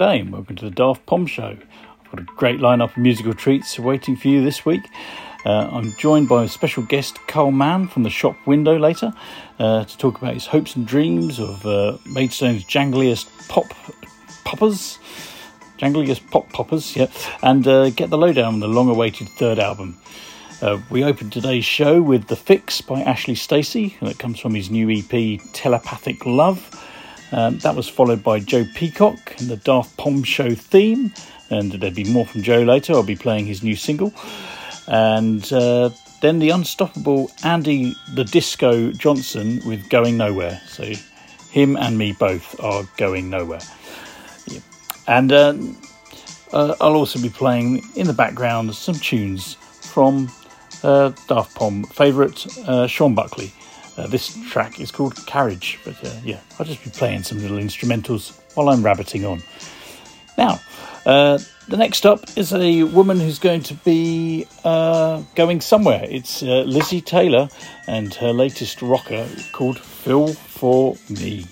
G'day and welcome to the Daft Pom Show. I've got a great lineup of musical treats waiting for you this week. Uh, I'm joined by a special guest, Carl Mann, from the shop window later uh, to talk about his hopes and dreams of uh, Maidstone's jangliest pop poppers. Jangliest pop poppers, yeah, and uh, get the lowdown on the long awaited third album. Uh, we opened today's show with The Fix by Ashley Stacey, that comes from his new EP Telepathic Love. Um, that was followed by Joe Peacock and the Daft Pom Show theme, and there'll be more from Joe later. I'll be playing his new single. And uh, then the unstoppable Andy the Disco Johnson with Going Nowhere. So him and me both are going nowhere. Yeah. And uh, uh, I'll also be playing in the background some tunes from uh, Daft Pom favourite uh, Sean Buckley. Uh, this track is called Carriage, but uh, yeah, I'll just be playing some little instrumentals while I'm rabbiting on. Now, uh, the next up is a woman who's going to be uh, going somewhere. It's Lizzie Taylor and her latest rocker called Feel for Me.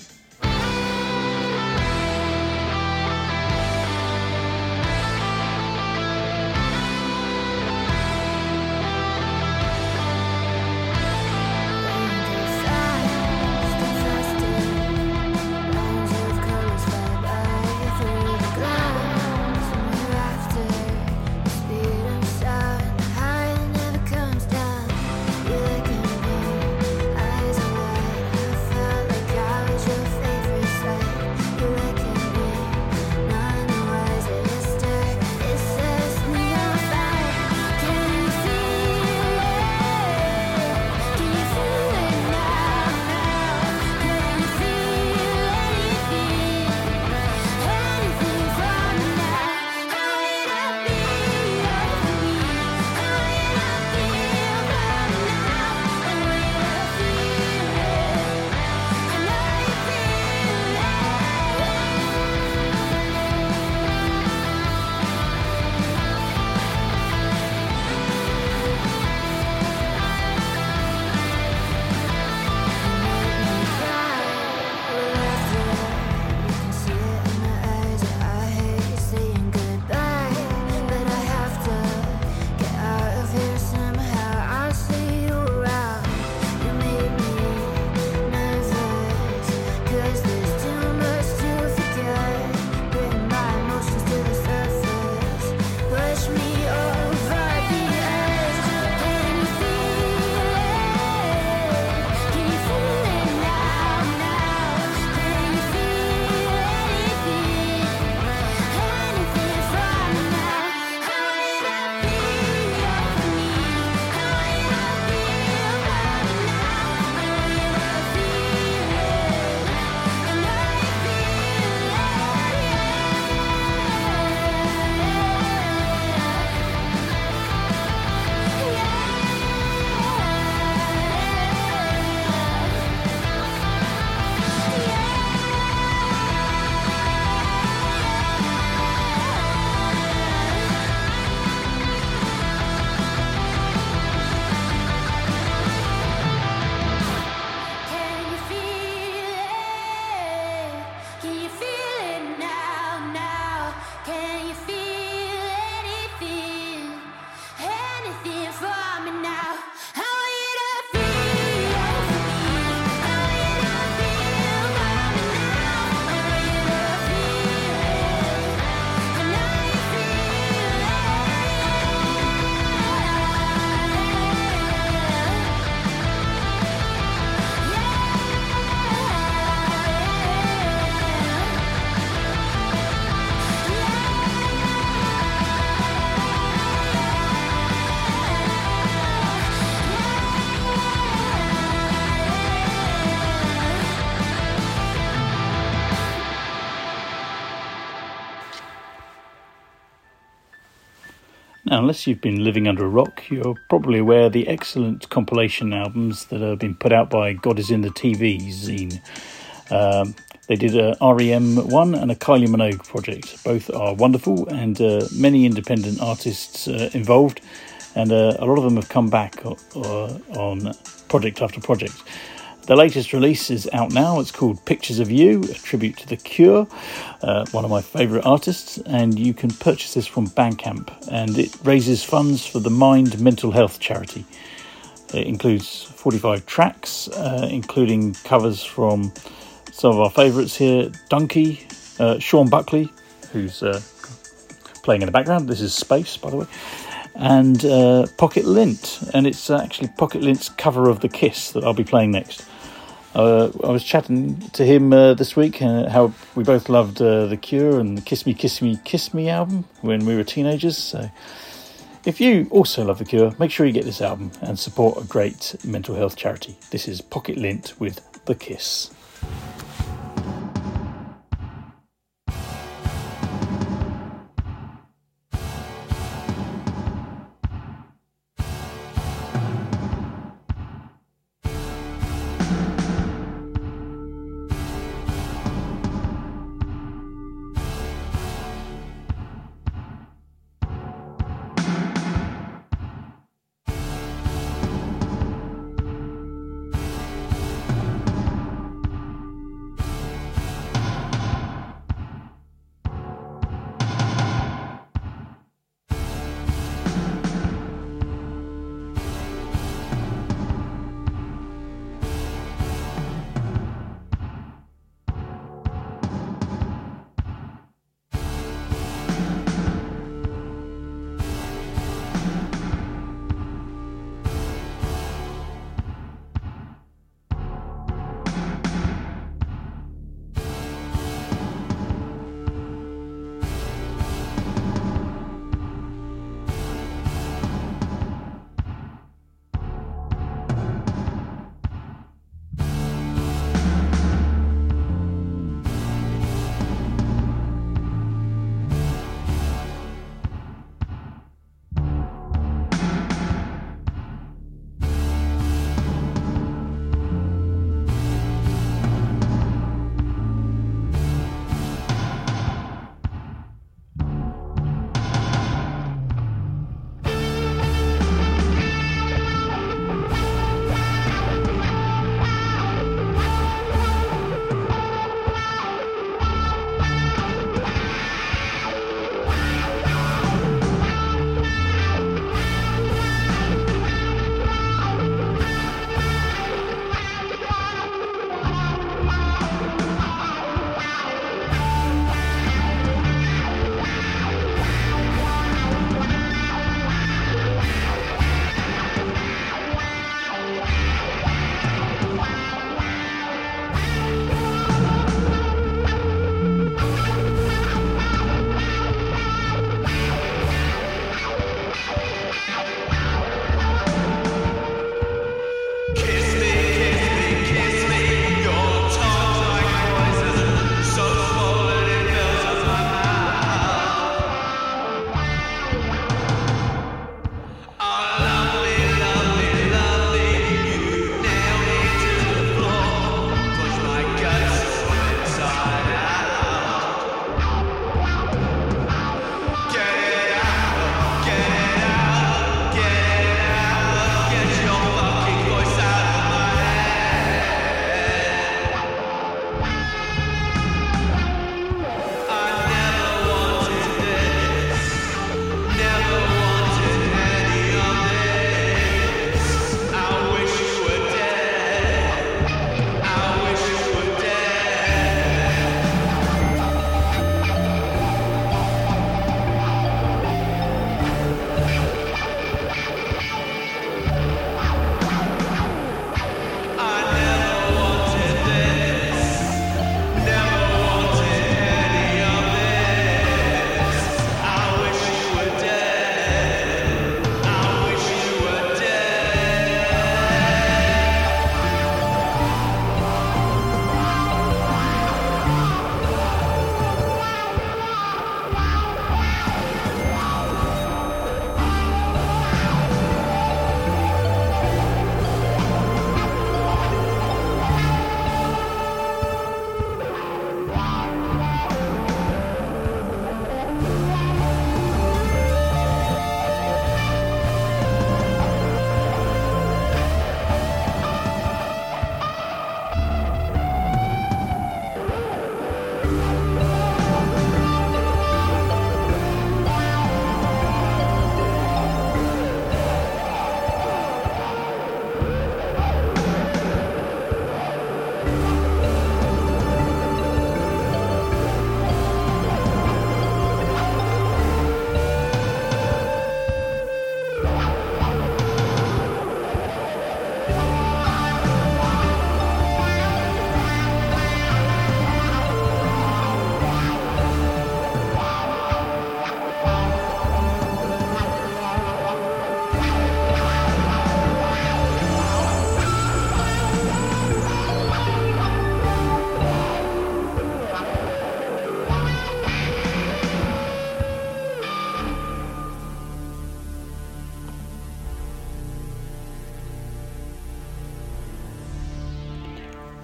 Unless you've been living under a rock, you're probably aware of the excellent compilation albums that have been put out by God is in the TV zine. Um, they did a REM one and a Kylie Minogue project. Both are wonderful and uh, many independent artists uh, involved, and uh, a lot of them have come back on project after project. The latest release is out now. It's called Pictures of You, a tribute to The Cure, uh, one of my favourite artists, and you can purchase this from Bandcamp. And it raises funds for the Mind Mental Health charity. It includes 45 tracks, uh, including covers from some of our favourites here Donkey, uh, Sean Buckley, who's uh, playing in the background. This is Space, by the way. And uh, Pocket Lint, and it's actually Pocket Lint's cover of The Kiss that I'll be playing next. Uh, I was chatting to him uh, this week uh, how we both loved uh, The Cure and the Kiss Me, Kiss Me, Kiss Me album when we were teenagers. So if you also love The Cure, make sure you get this album and support a great mental health charity. This is Pocket Lint with The Kiss.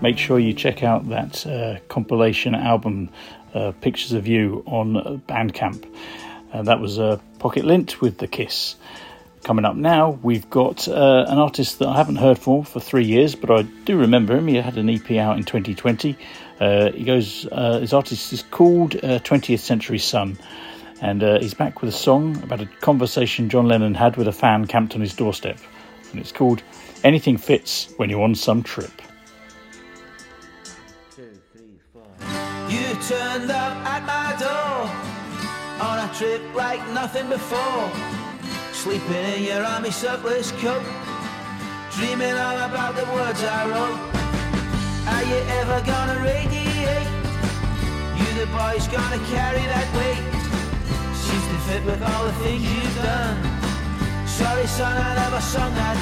Make sure you check out that uh, compilation album, uh, Pictures of You, on Bandcamp. Uh, that was uh, Pocket Lint with The Kiss. Coming up now, we've got uh, an artist that I haven't heard for for three years, but I do remember him. He had an EP out in 2020. Uh, he goes, uh, his artist is called 20th Century Sun, and he's back with a song about a conversation John Lennon had with a fan camped on his doorstep, and it's called Anything Fits When You're on Some Trip. Turned up at my door on a trip like nothing before. Sleeping in your army surplus coat, dreaming all about the words I wrote. Are you ever gonna radiate? You the boy's gonna carry that weight. Seems to fit with all the things you've done. Sorry son, I never sung that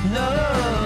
one. No.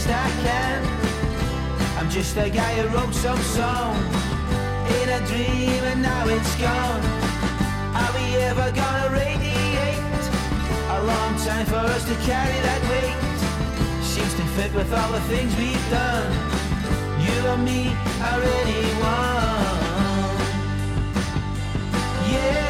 best I can I'm just a guy who wrote some song In a dream and now it's gone Are we ever gonna radiate A long time for us to carry that weight seems to fit with all the things we've done. You and me are anyone. Yeah.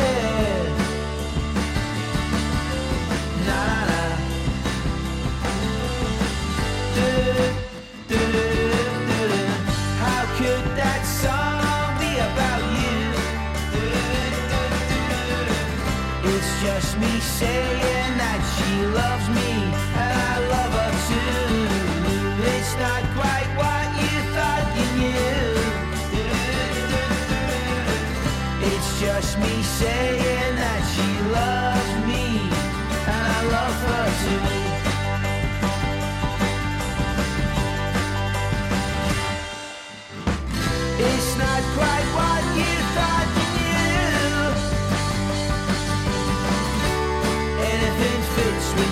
Me saying that she loves me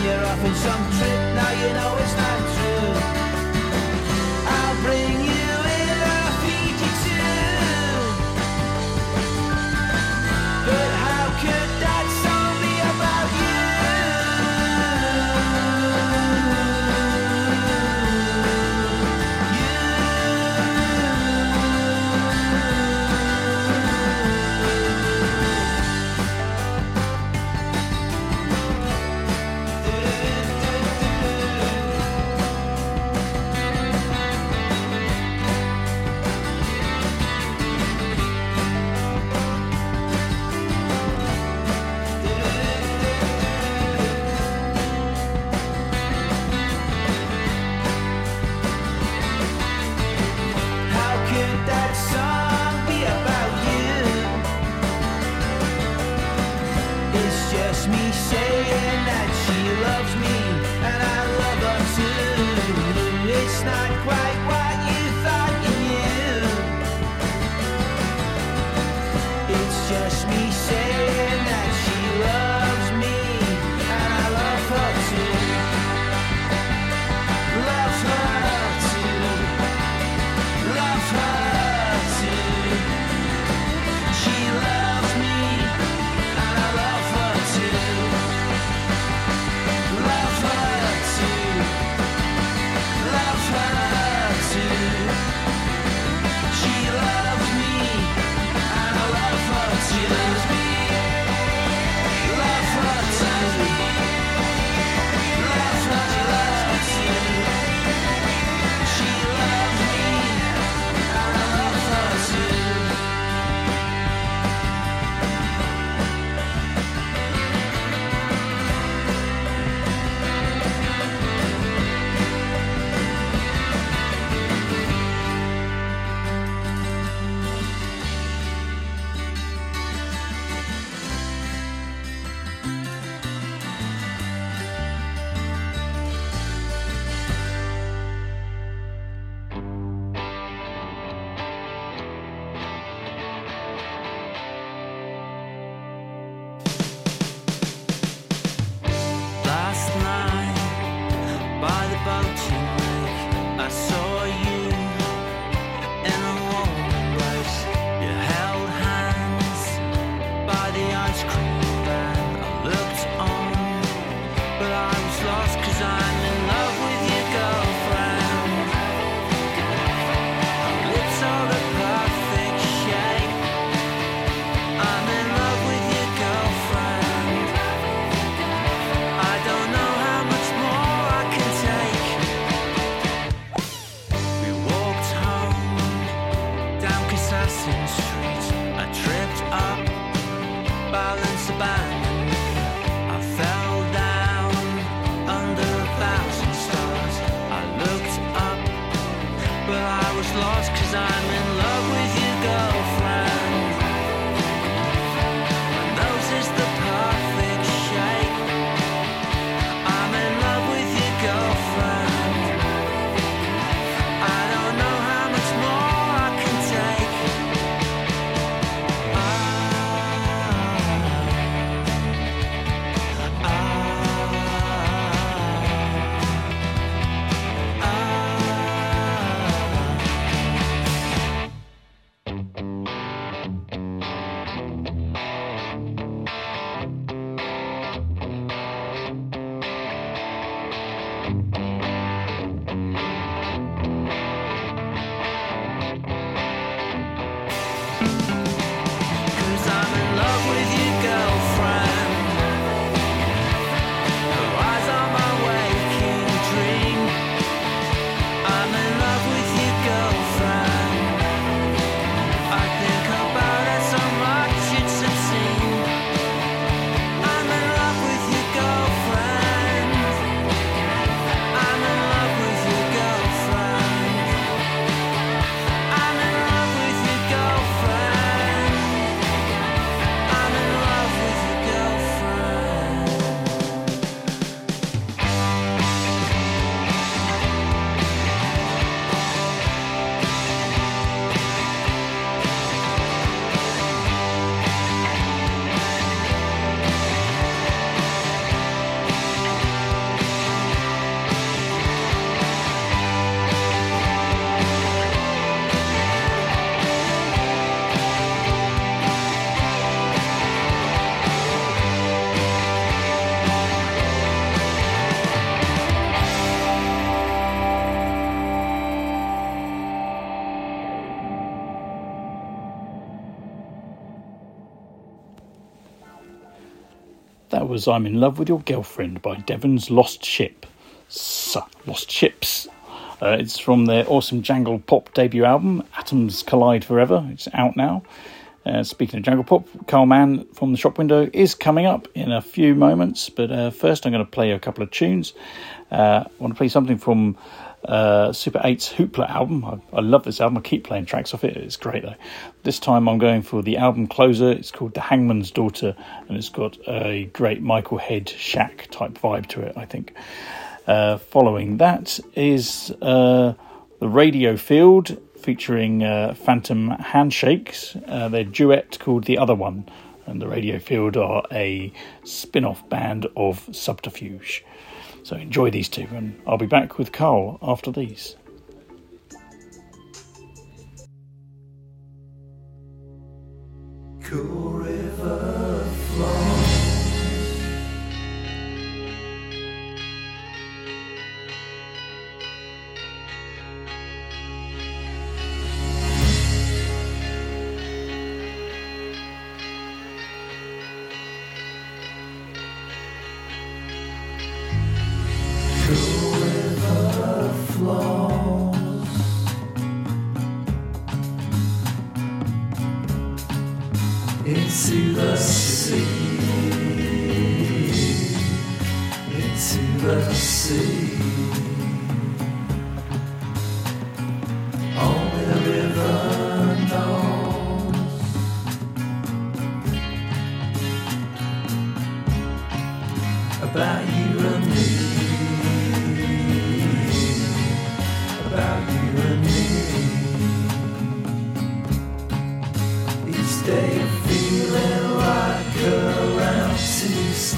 you're off in some trip. Now you know it's not Was I'm in Love with Your Girlfriend by Devon's Lost Ship. So, Lost Ships. Uh, it's from their awesome Jangle Pop debut album, Atoms Collide Forever. It's out now. Uh, speaking of Jangle Pop, Carl Mann from the shop window is coming up in a few moments, but uh, first I'm going to play a couple of tunes. Uh, I want to play something from uh, Super 8's Hoopla album. I, I love this album. I keep playing tracks off it. It's great though. This time I'm going for the album closer. It's called The Hangman's Daughter, and it's got a great Michael Head Shack type vibe to it. I think. Uh, following that is uh, the Radio Field featuring uh, Phantom Handshakes. Uh, their duet called The Other One, and the Radio Field are a spin off band of Subterfuge. So enjoy these two, and I'll be back with Carl after these.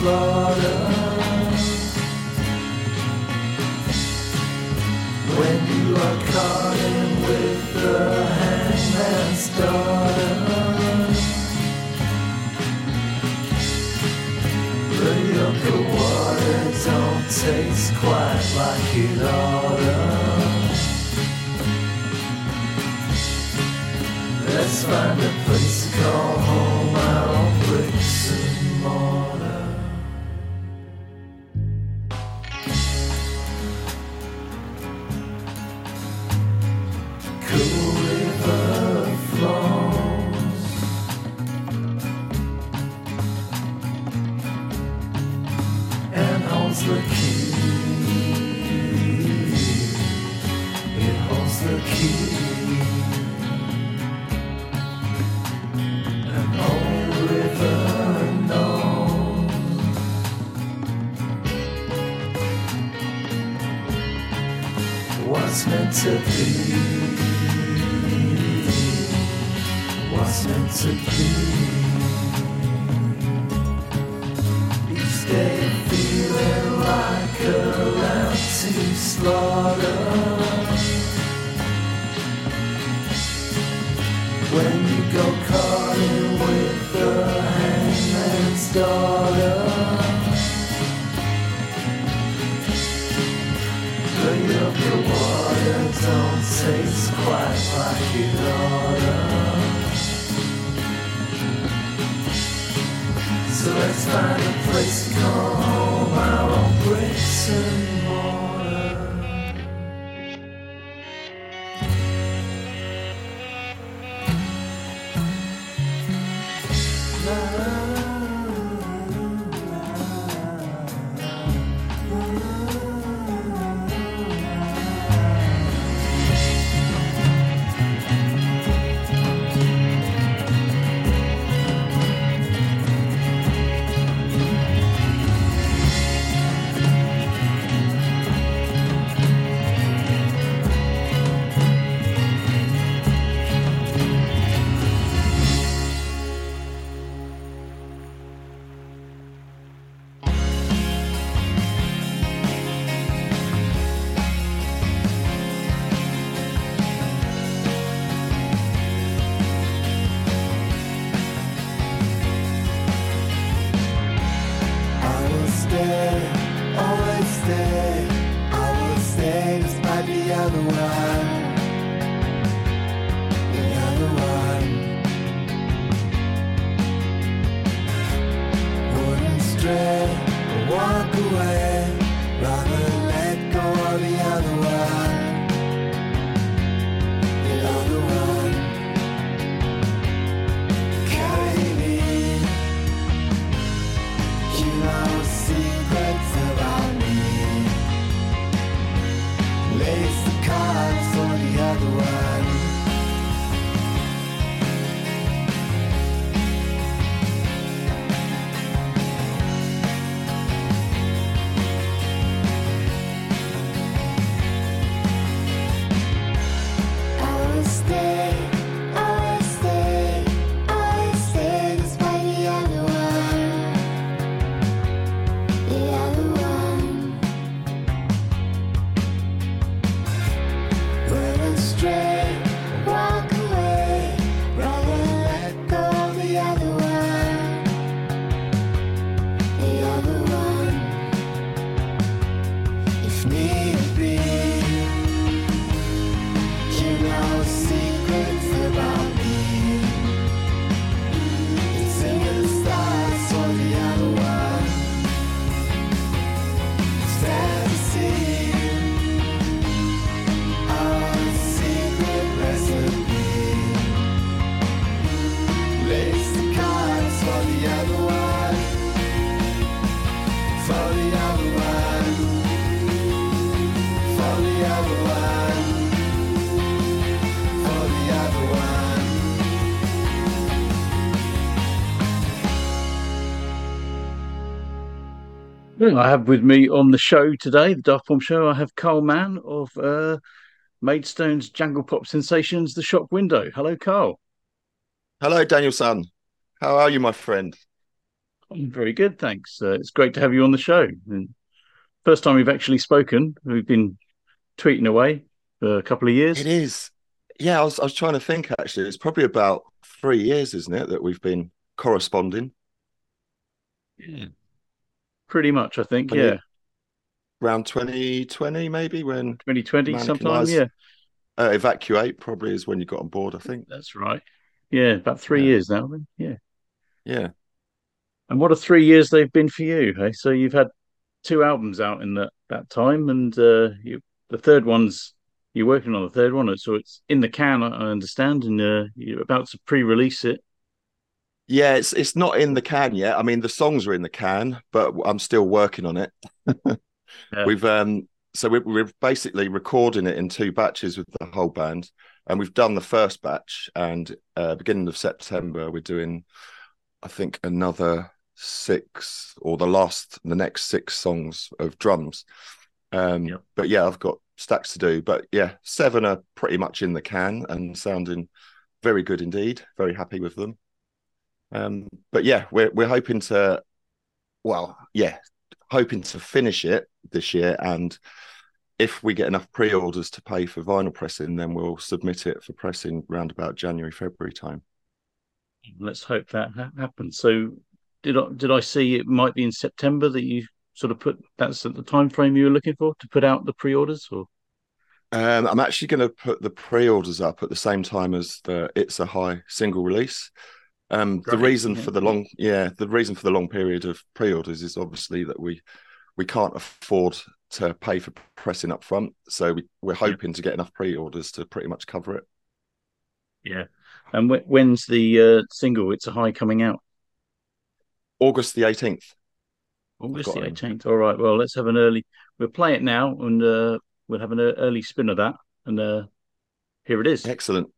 Slaughter. When you are caught in with the hangman's daughter. The younger water don't taste quite like it oughta. Well, I have with me on the show today, the Daft Pom Show, I have Carl Mann of uh, Maidstone's Jangle Pop Sensations, The Shop Window. Hello, Carl. Hello, Daniel Son. How are you, my friend? I'm very good, thanks. Uh, it's great to have you on the show. And first time we've actually spoken. We've been tweeting away for a couple of years. It is. Yeah, I was, I was trying to think actually. It's probably about three years, isn't it, that we've been corresponding Yeah. Pretty much, I think. When yeah. around 2020, maybe when 2020 Mannequin sometime. Yeah, uh, Evacuate probably is when you got on board, I think. that's right. Yeah, about three Yeah. years now. then. Yeah. Yeah. And what a three years they've been for you. Hey? So you've had two albums out in that, that time, and uh, you, the third one's you're working on the third one, so it's in the can. I I understand, and uh, you're about to pre-release it. Yeah, it's it's not in the can yet. I mean, the songs are in the can, but I'm still working on it. Yeah. We've um so we're, we're basically recording it in two batches with the whole band, and we've done the first batch. And uh, beginning of September, we're doing, I think, another six or the last, the next six songs of drums. Um, but yeah, I've got stacks to do. But yeah, seven are pretty much in the can and sounding very good indeed. Very happy with them. Um, but yeah, we're we're hoping to, well, yeah, hoping to finish it this year. And if we get enough pre-orders to pay for vinyl pressing, then we'll submit it for pressing round about January February time. Let's hope that ha- happens. So, did I did I see it might be in September that you sort of put that's the time frame you were looking for to put out the pre-orders, or Um, I'm actually going to put the pre-orders up at the same time as the It's a High single release. Um, the reason yeah. for the long, yeah, the reason for the long period of pre-orders is obviously that we we can't afford to pay for pressing up front, so we, we're hoping to get enough pre-orders to pretty much cover it. yeah. And wh- when's the uh, single? It's a high coming out. August the 18th. August the eighteenth. All right. Well, let's have an early. We'll play it now, and uh, we'll have an uh, early spin of that. And uh, here it is. Excellent.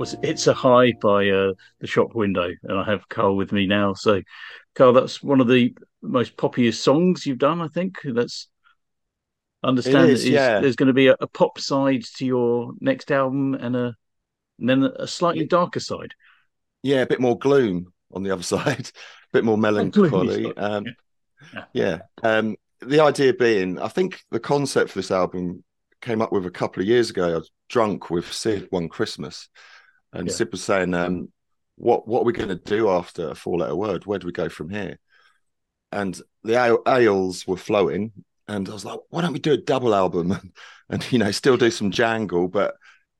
Was "It's a High" by uh, the Shop Window, and I have Carl with me now. So, Carl, that's one of the most popular songs you've done. I think that's understand. It is, that is- yeah. There's going to be a, a pop side to your next album, and a and then a slightly darker side. Yeah, a bit more gloom on the other side, a bit more melancholy. Um, yeah. yeah. Um, the idea being, I think the concept for this album came up with a couple of years ago. I was drunk with Sid one Christmas, and Yeah. Sid was saying, um, "What what are we going to do after a four letter word? Where do we go from here?" And the ale, ales were flowing, and I was like, why don't we do a double album and, and you know still do some jangle, but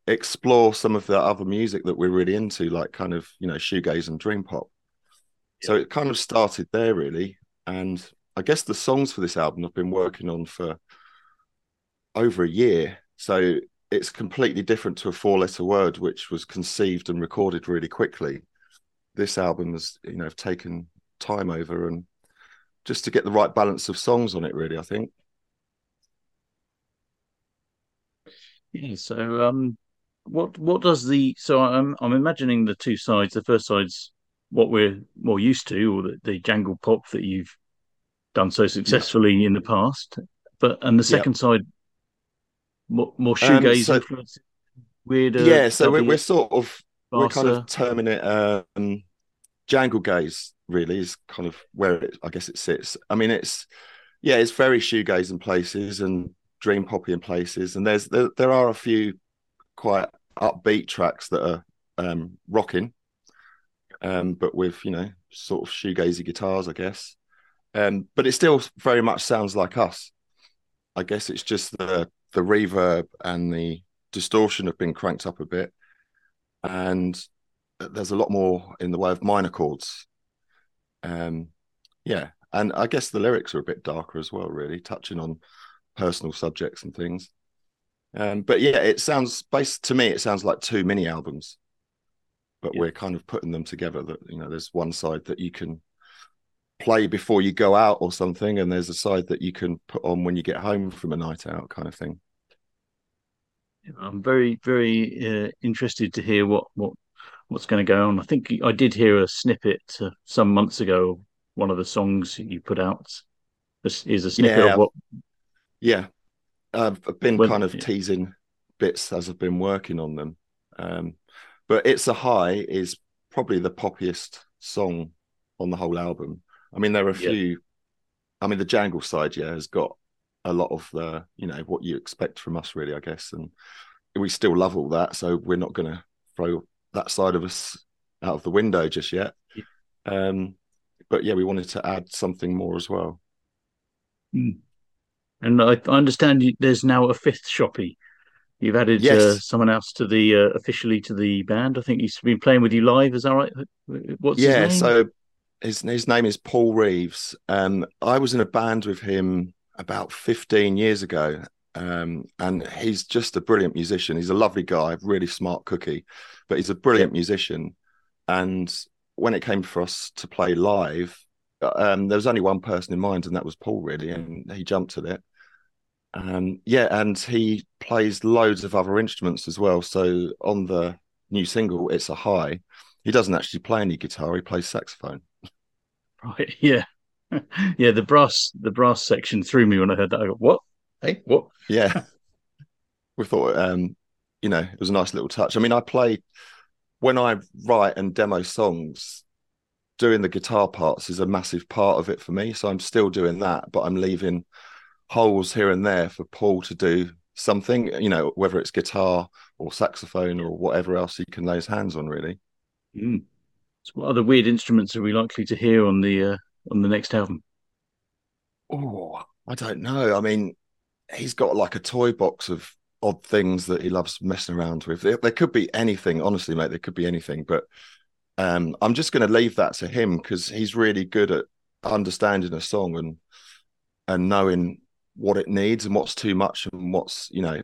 explore some of the other music that we're really into, like kind of you know shoegaze and dream pop. So it kind of started there really, and I guess the songs for this album I've been working on for over a year. So it's completely different to a four letter word, which was conceived and recorded really quickly. This album has, you know, taken time over and just to get the right balance of songs on it, really, I think. Yeah. So, um, what what does the so I'm I'm imagining the two sides. The first side's what we're more used to, or the, the jangle pop that you've done so successfully yeah. in the past. But and the second yeah. side, more, more shoegaze um, so, influence, weirder. Yeah, so we're, we're sort of we're kind of terming it um, jangle gaze. Really is kind of where it, I guess it sits. I mean, it's yeah, it's very shoegaze in places and dream poppy in places, and there's there, there are a few quite upbeat tracks that are um, rocking, um, but with you know sort of shoegazy guitars, I guess. Um, but it still very much sounds like us. I guess it's just the the reverb and the distortion have been cranked up a bit, and there's a lot more in the way of minor chords. Um, yeah, and I guess the lyrics are a bit darker as well, really touching on personal subjects and things. Um, but yeah, it sounds based to me, it sounds like two mini albums, but yeah. we're kind of putting them together. That you know, there's one side that you can play before you go out or something, and there's a side that you can put on when you get home from a night out, kind of thing. I'm very, very uh, interested to hear what what what's going to go on. I think I did hear a snippet uh, some months ago. One of the songs you put out is a snippet yeah, of what. Yeah, I've been when, kind of yeah. teasing bits as I've been working on them. Um, but "It's a High" is probably the poppiest song on the whole album. I mean, there are a few. Yeah. I mean, the Jangle side, yeah, has got a lot of the, you know, what you expect from us, really, I guess. And we still love all that, so we're not going to throw that side of us out of the window just yet. Yeah. Um, but yeah, we wanted to add something more as well. Mm. And I, I understand you, there's now a fifth shoppy. You've added uh, yes. uh, someone else to the uh, officially to the band. I think he's been playing with you live. Is that right? What's yeah? So his his name is Paul Reeves. Um, I was in a band with him about 15 years ago, um, and he's just a brilliant musician. He's a lovely guy, really smart cookie, but he's a brilliant musician. And when it came for us to play live, um, there was only one person in mind, and that was Paul, really, and he jumped at it. Um, yeah, and he plays loads of other instruments as well. So on the new single, it's a high. He doesn't actually play any guitar; he plays saxophone. Right. Yeah. yeah. The brass, the brass section threw me when I heard that. I go, "What? Hey, what?" Yeah. we thought, um, you know, it was a nice little touch. I mean, I play when I write and demo songs. Doing the guitar parts is a massive part of it for me. So I'm still doing that, but I'm leaving holes here and there for Paul to do something, you know, whether it's guitar or saxophone or whatever else he can lay his hands on, really. Mm. So what other weird instruments are we likely to hear on the uh, on the next album? Oh, I don't know. I mean, he's got like a toy box of odd things that he loves messing around with. There, there could be anything, honestly, mate. There could be anything, but um, I'm just going to leave that to him because he's really good at understanding a song and and knowing what it needs and what's too much and what's you know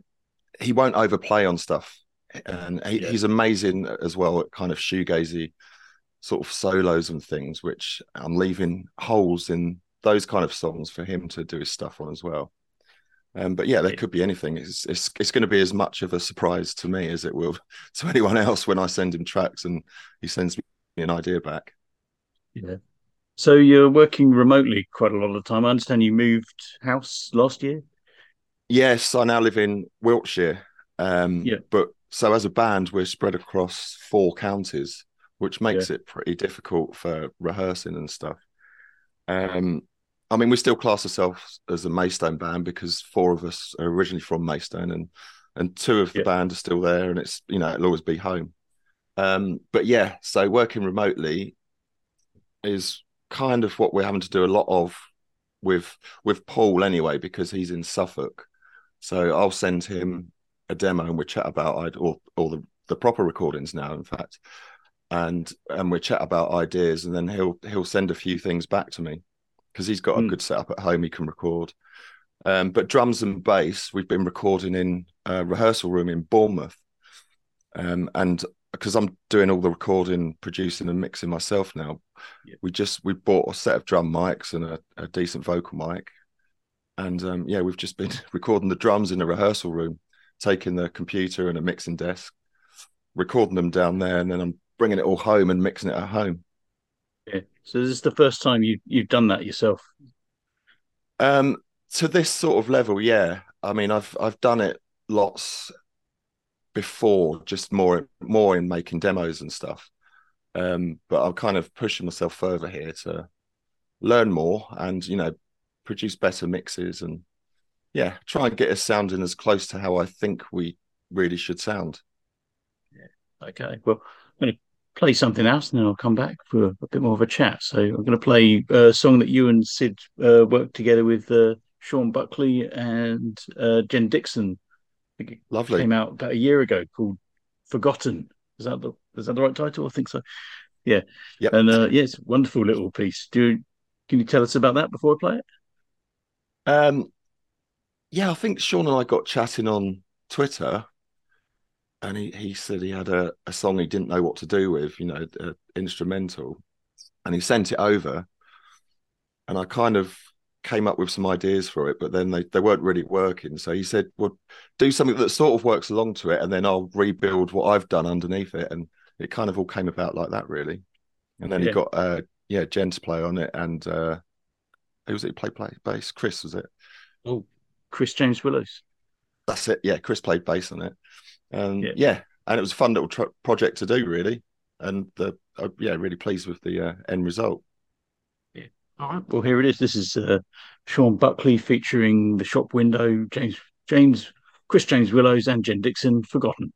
he won't overplay on stuff and he, yeah. he's amazing as well at kind of shoegazy sort of solos and things which i'm leaving holes in those kind of songs for him to do his stuff on as well um, but yeah there could be anything it's, it's it's going to be as much of a surprise to me as it will to anyone else when i send him tracks and he sends me an idea back yeah so you're working remotely quite a lot of the time. I understand you moved house last year. Yes, I now live in Wiltshire. Um, yeah. But so as a band, we're spread across four counties, which makes yeah. it pretty difficult for rehearsing and stuff. Um, I mean, we still class ourselves as a Maidstone band because four of us are originally from Maidstone, and and two of the yeah. band are still there, and it's you know it'll always be home. Um, but yeah, so working remotely is kind of what we're having to do a lot of with with Paul anyway because he's in Suffolk. So I'll send him a demo and we chat about I'd or or the, the proper recordings now, in fact. And and we chat about ideas and then he'll he'll send a few things back to me because he's got a Mm. good setup at home he can record. Um, but drums and bass, we've been recording in a rehearsal room in Bournemouth. Um, and because I'm doing all the recording, producing, and mixing myself now, Yeah. we just we bought a set of drum mics and a, a decent vocal mic, and um, yeah, we've just been recording the drums in a rehearsal room, taking the computer and a mixing desk, recording them down there, and then I'm bringing it all home and mixing it at home. Yeah. So this is the first time you you've done that yourself. Um, to this sort of level, yeah. I mean, I've I've done it lots before, just more more in making demos and stuff. Um, but I'm kind of pushing myself further here to learn more and you know produce better mixes and yeah, try and get us sounding as close to how I think we really should sound. Yeah. Okay. Well, I'm going to play something else, and then I'll come back for a bit more of a chat. So I'm going to play a song that you and Sid uh, worked together with uh, Sean Buckley and uh, Jen Dixon. It Lovely. came out about a year ago called "Forgotten." Is that the is that the right title? I think so. Yeah. Yep. And uh, yeah, it's a wonderful little piece. Do you, can you tell us about that before I play it? Um, yeah, I think Sean and I got chatting on Twitter, and he, he said he had a, a song he didn't know what to do with, you know, a instrumental, and he sent it over, and I kind of came up with some ideas for it, but then they, they weren't really working. So he said, "Well, do something that sort of works along to it, and then I'll rebuild what I've done underneath it." And it kind of all came about like that, really. And then Yeah. he got uh, yeah, Jen to play on it, and uh, who was it? who Played play bass. Chris was it? Oh, Chris James Willows. That's it. Yeah, Chris played bass on it. Um, Yeah. yeah. and it was a fun little tr- project to do, really. And the uh, yeah, really pleased with the uh, end result. Yeah. All right. Well, here it is. This is uh, Sean Buckley featuring the shop window, James James Chris James Willows and Jen Dixon. Forgotten.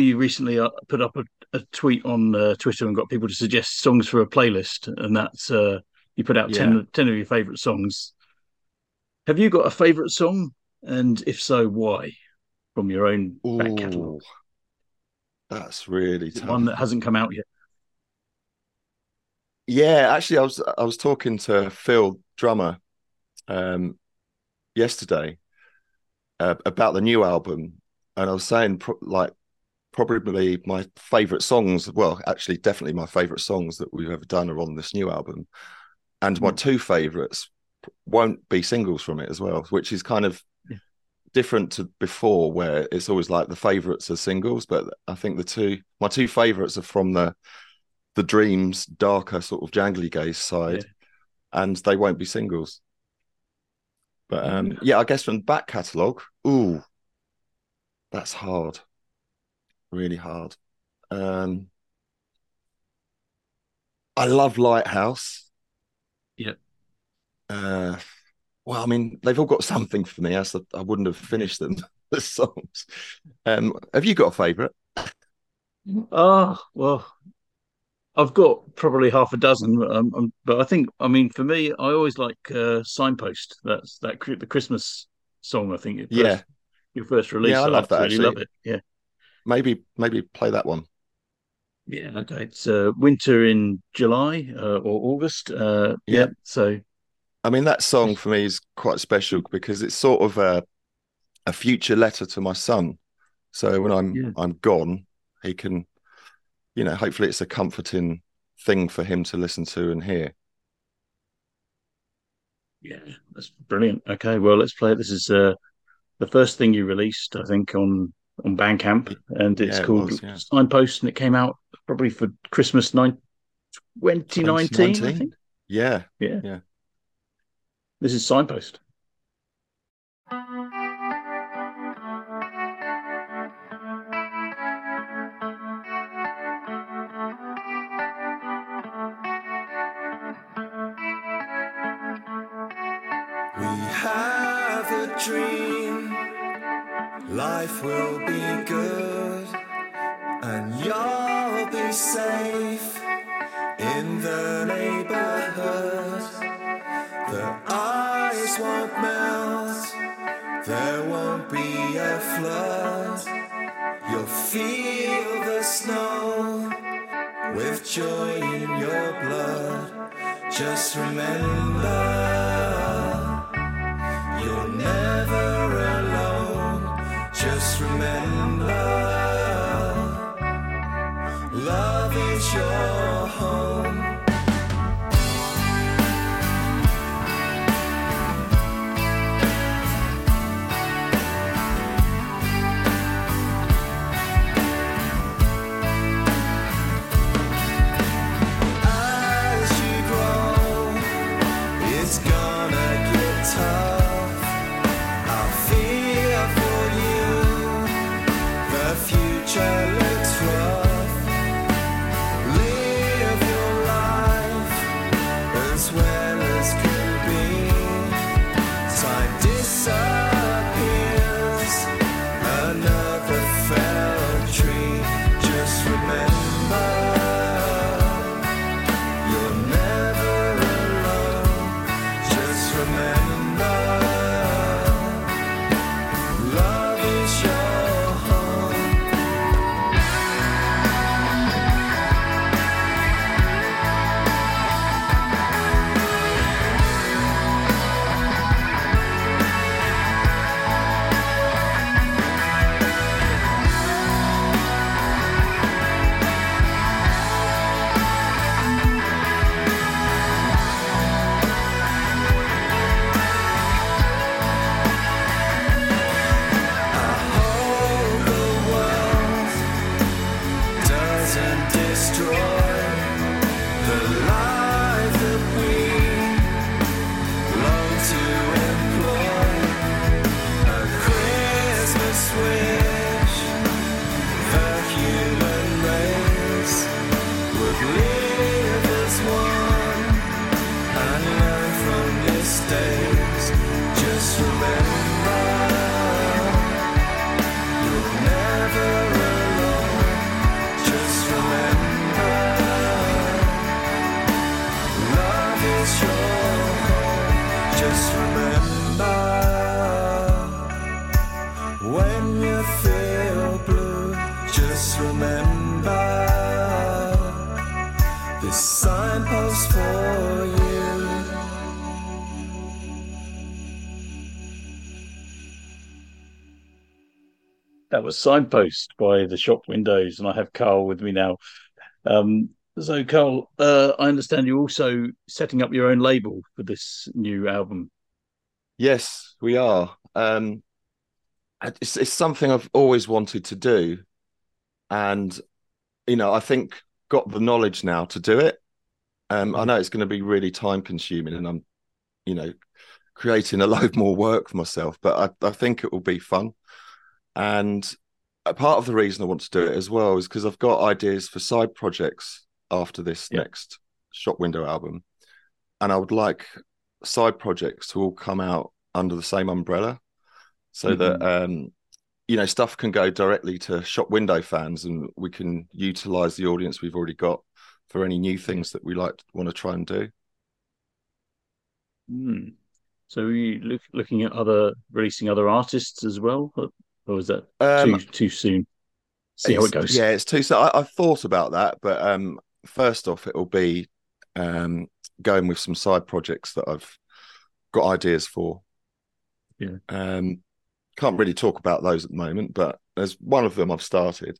You recently uh, put up a, a tweet on uh, Twitter and got people to suggest songs for a playlist, and that's uh, you put out 10, Yeah. 10 of your favorite songs. Have you got a favorite song, and if so, why? From your own back catalogue, that's really tough. one that hasn't come out yet. Yeah, actually, I was I was talking to Phil Drummer um, yesterday uh, about the new album, and I was saying like probably my favorite songs. Well, actually, definitely my favorite songs that we've ever done are on this new album, and my Mm. two favorites won't be singles from it as well, which is kind of Yeah. different to before, where it's always like the favorites are singles, but I think the two my two favorites are from the the dreams darker sort of jangly gaze side and they won't be singles but um yeah i guess from the back catalogue ooh that's hard really hard um i love lighthouse Yep. uh well i mean they've all got something for me else i wouldn't have finished them the songs um have you got a favorite Ah, well, I've got probably half a dozen, um, um, but I think, I mean, for me, I always like uh, Signpost. That's that the Christmas song. I think first, Yeah. your first release. Yeah, I love that, actually. love it. Yeah, maybe maybe play that one yeah. Okay, it's uh, winter in July uh, or August. Uh, yeah. Yeah. so I mean, that song for me is quite special because it's sort of a a future letter to my son. So when I'm Yeah. I'm gone, he can, you know, hopefully it's a comforting thing for him to listen to and hear. yeah, that's brilliant. Okay, well, let's play it. This is uh, the first thing you released, I think, on on Bandcamp, and it's Yeah, it called was, yeah. Signpost, and it came out probably for Christmas nine, 2019, I think. Yeah, Yeah. Yeah. This is Signpost. Was Signpost by the Shop Windows, and I have Carl with me now. Um, so, Carl, uh, I understand you're also setting up your own label for this new album. Yes, we are. Um, it's, it's something I've always wanted to do, and you know, I think got the knowledge now to do it. Um, I know it's going to be really time consuming, and I'm, you know, creating a load more work for myself. But I, I think it will be fun. And a part of the reason I want to do it as well is because I've got ideas for side projects after this Yeah. next shop window album, and I would like side projects to all come out under the same umbrella, so that um, you know stuff can go directly to shop window fans, and we can utilize the audience we've already got for any new things that we like want to try and do. Hmm. So, are you look, looking at other releasing other artists as well, or, is that Um, too too soon? See how it goes. Yeah, it's too. So I, I've thought about that, but um, first off, it'll be um, going with some side projects that I've got ideas for. Yeah. Um, can't really talk about those at the moment, but there's one of them I've started,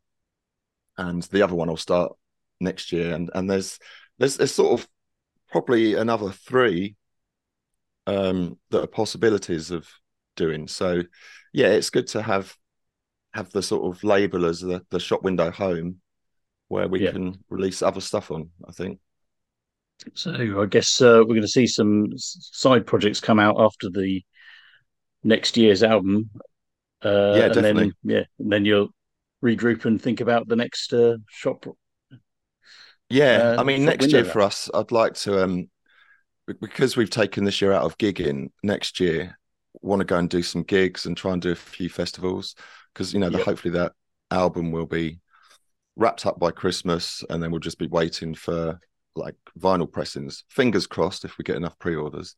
and the other one I'll start next year. And and there's there's there's sort of probably another three um, that are possibilities of doing. So yeah, it's good to have have the sort of label as the, the shop window home where we Yeah. can release other stuff on, I think. So I guess uh, we're going to see some side projects come out after the next year's album. Uh, Yeah, and then, definitely. yeah, and then you'll regroup and think about the next uh, shop. Yeah, Uh, I mean next year for us, I'd like to um because we've taken this year out of gigging, next year want to go and do some gigs and try and do a few festivals because you know the, hopefully that album will be wrapped up by Christmas and then we'll just be waiting for like vinyl pressings. Fingers crossed if we get enough pre-orders.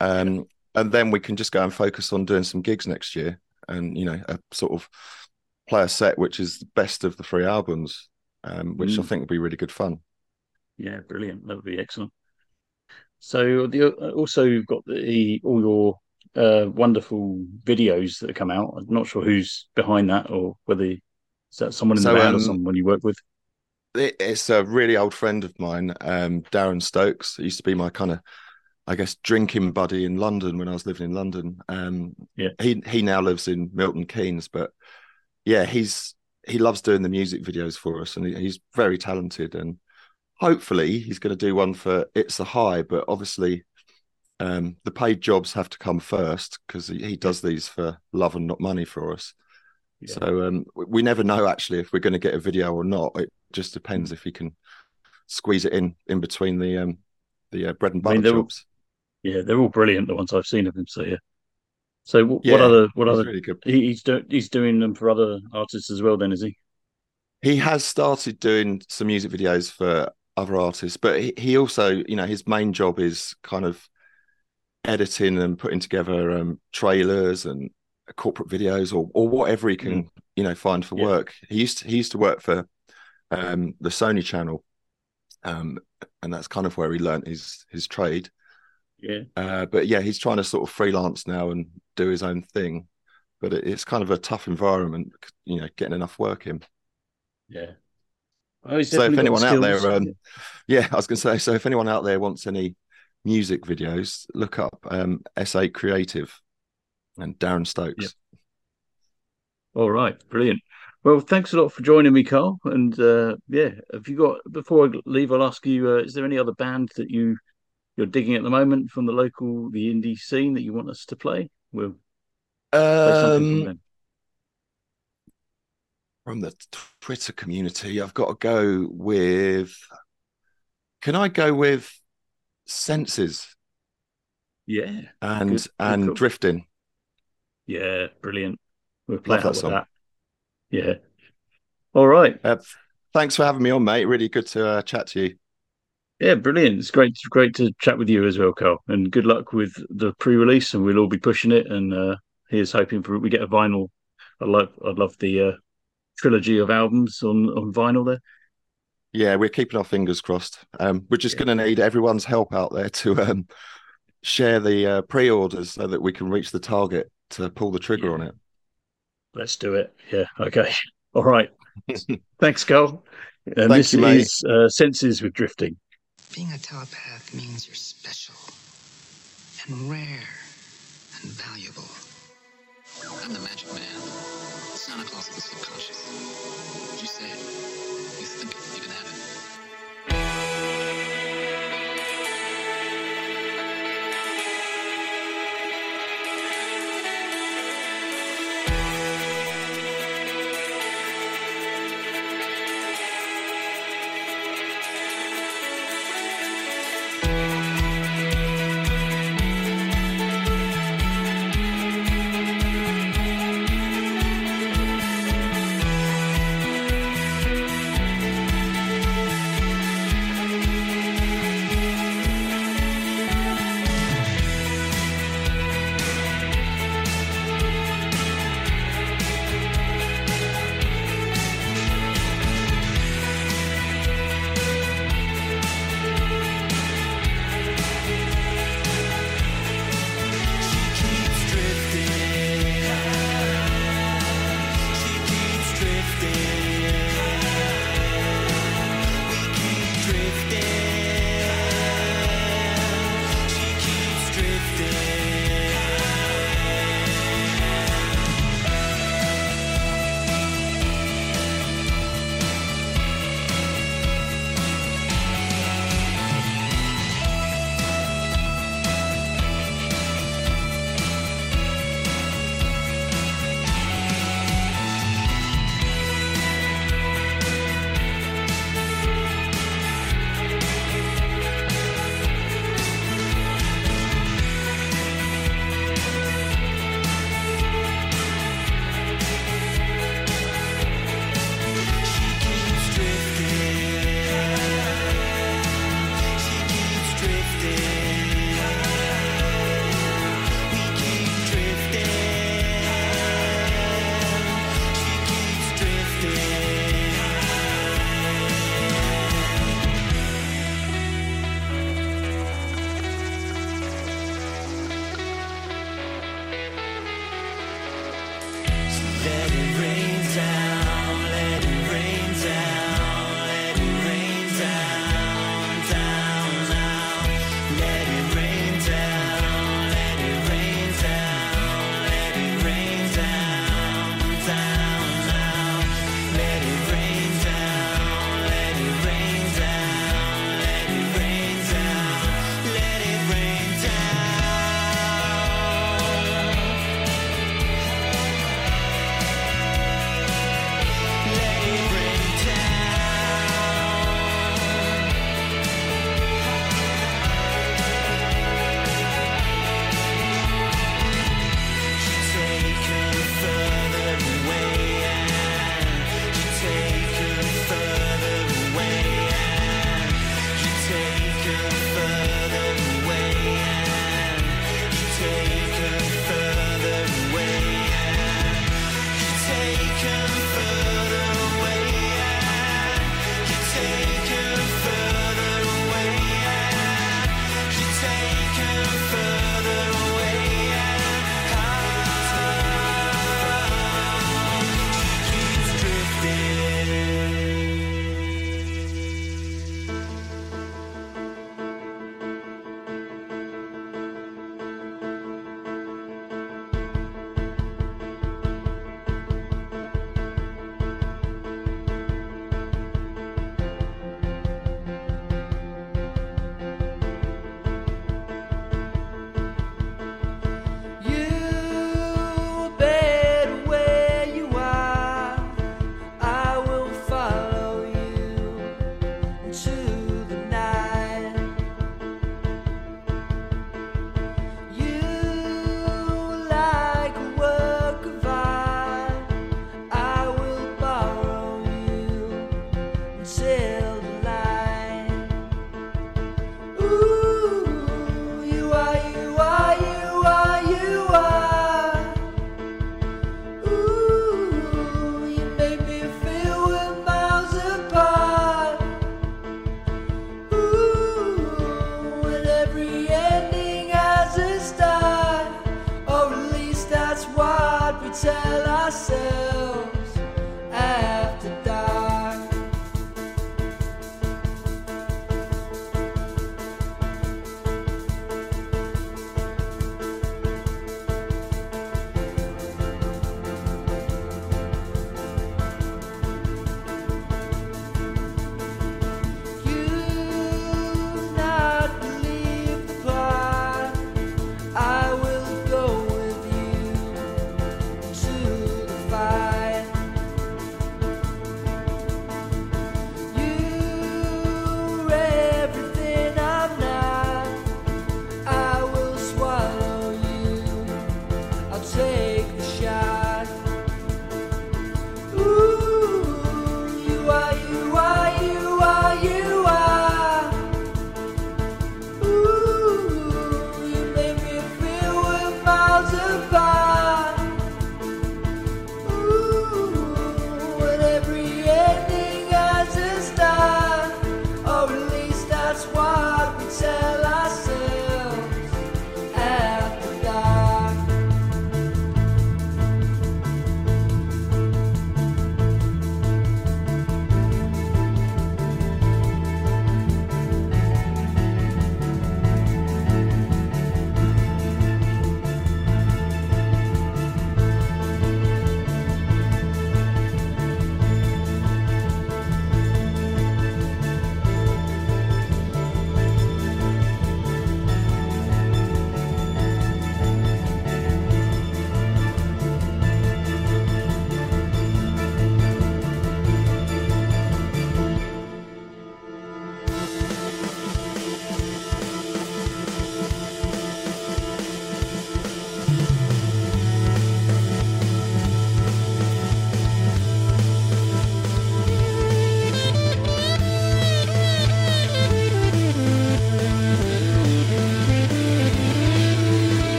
Um and then we can just go and focus on doing some gigs next year and you know a sort of play a set which is the best of the three albums um which I Mm. think will be really good fun. Yeah, brilliant. That would be excellent. So the, uh, also you've got the all your uh, wonderful videos that come out. I'm not sure who's behind that or whether is that someone in So, the band or um, someone you work with. it's a really old friend of mine, um, Darren Stokes. He used to be my kind of, I guess, drinking buddy in London when I was living in London. Um, Yeah. he he now lives in Milton Keynes, but yeah, he's he loves doing the music videos for us, and he, he's very talented. And hopefully, he's going to do one for It's a High. But obviously, um, the paid jobs have to come first because he, he does these for love and not money for us. Yeah. So um, we- we never know actually if we're going to get a video or not. It just Mm. depends if he can squeeze it in in between the um the uh, bread and I butter mean, they're all- jobs. Yeah, they're all brilliant. The ones I've seen of him. So yeah. So wh- Yeah, what other what other really he, he's doing he's doing them for other artists as well? Then is he? He has started doing some music videos for other artists, but he, he also, you know, his main job is kind of editing and putting together um, trailers and corporate videos or or whatever he can, you know, find for Mm. Yeah. work. He used to, he used to work for um, the Sony channel, um, and that's kind of where he learnt his his trade. Yeah. Uh, but yeah, he's trying to sort of freelance now and do his own thing. But it, it's kind of a tough environment, you know, getting enough work in. Yeah. Oh, So if anyone out there, um, Yeah, I was going to say. So if anyone out there wants any music videos, look up um, S8 Creative and Darren Stokes. Yep. All right, brilliant. Well, thanks a lot for joining me, Carl. And uh, yeah, have you got before I leave? I'll ask you: uh, Is there any other band that you you're digging at the moment from the local, the indie scene that you want us to play? We'll play something from Um, them. from the Twitter community, I've got to go with. Can I go with Senses Yeah, and Good, and. Drifting? yeah, brilliant. We'll play Love out that with song. that. Yeah. All right. Uh, thanks for having me on, mate. Really good to uh, chat to you. Yeah, brilliant. It's great, great to chat with you as well, Carl. And good luck with the pre-release, and we'll all be pushing it. And uh, here's hoping for we get a vinyl. I love, I love the uh, trilogy of albums on on vinyl there. Yeah, we're keeping our fingers crossed. Um, we're just Yeah. going to need everyone's help out there to um, share the uh, pre-orders so that we can reach the target to pull the trigger on it. Let's do it. Yeah. Okay. All right. Thanks, Carl. And Thank this you, is uh, Senses with Drifting. Being a telepath means you're special and rare and valuable. I'm the magic man, Santa Claus of the subconscious. You say it,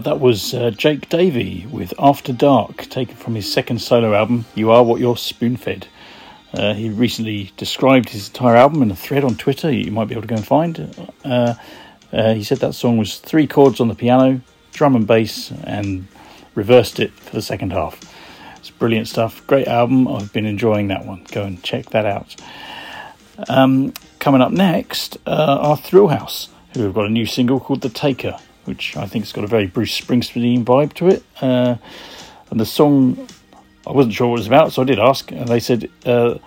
that was uh, Jake Davey with After Dark, taken from his second solo album, You Are What You're Spoon Fed. Uh, he recently described his entire album in a thread on Twitter you might be able to go and find. Uh, uh, he said that song was three chords on the piano, drum and bass, and reversed it for the second half. It's brilliant stuff. Great album. I've been enjoying that one. Go and check that out. Um, coming up next uh, are Thrill House, who have got a new single called The Taker, which I think has got a very Bruce Springsteen vibe to it. Uh, and the song, I wasn't sure what it was about, so I did ask, and they said uh,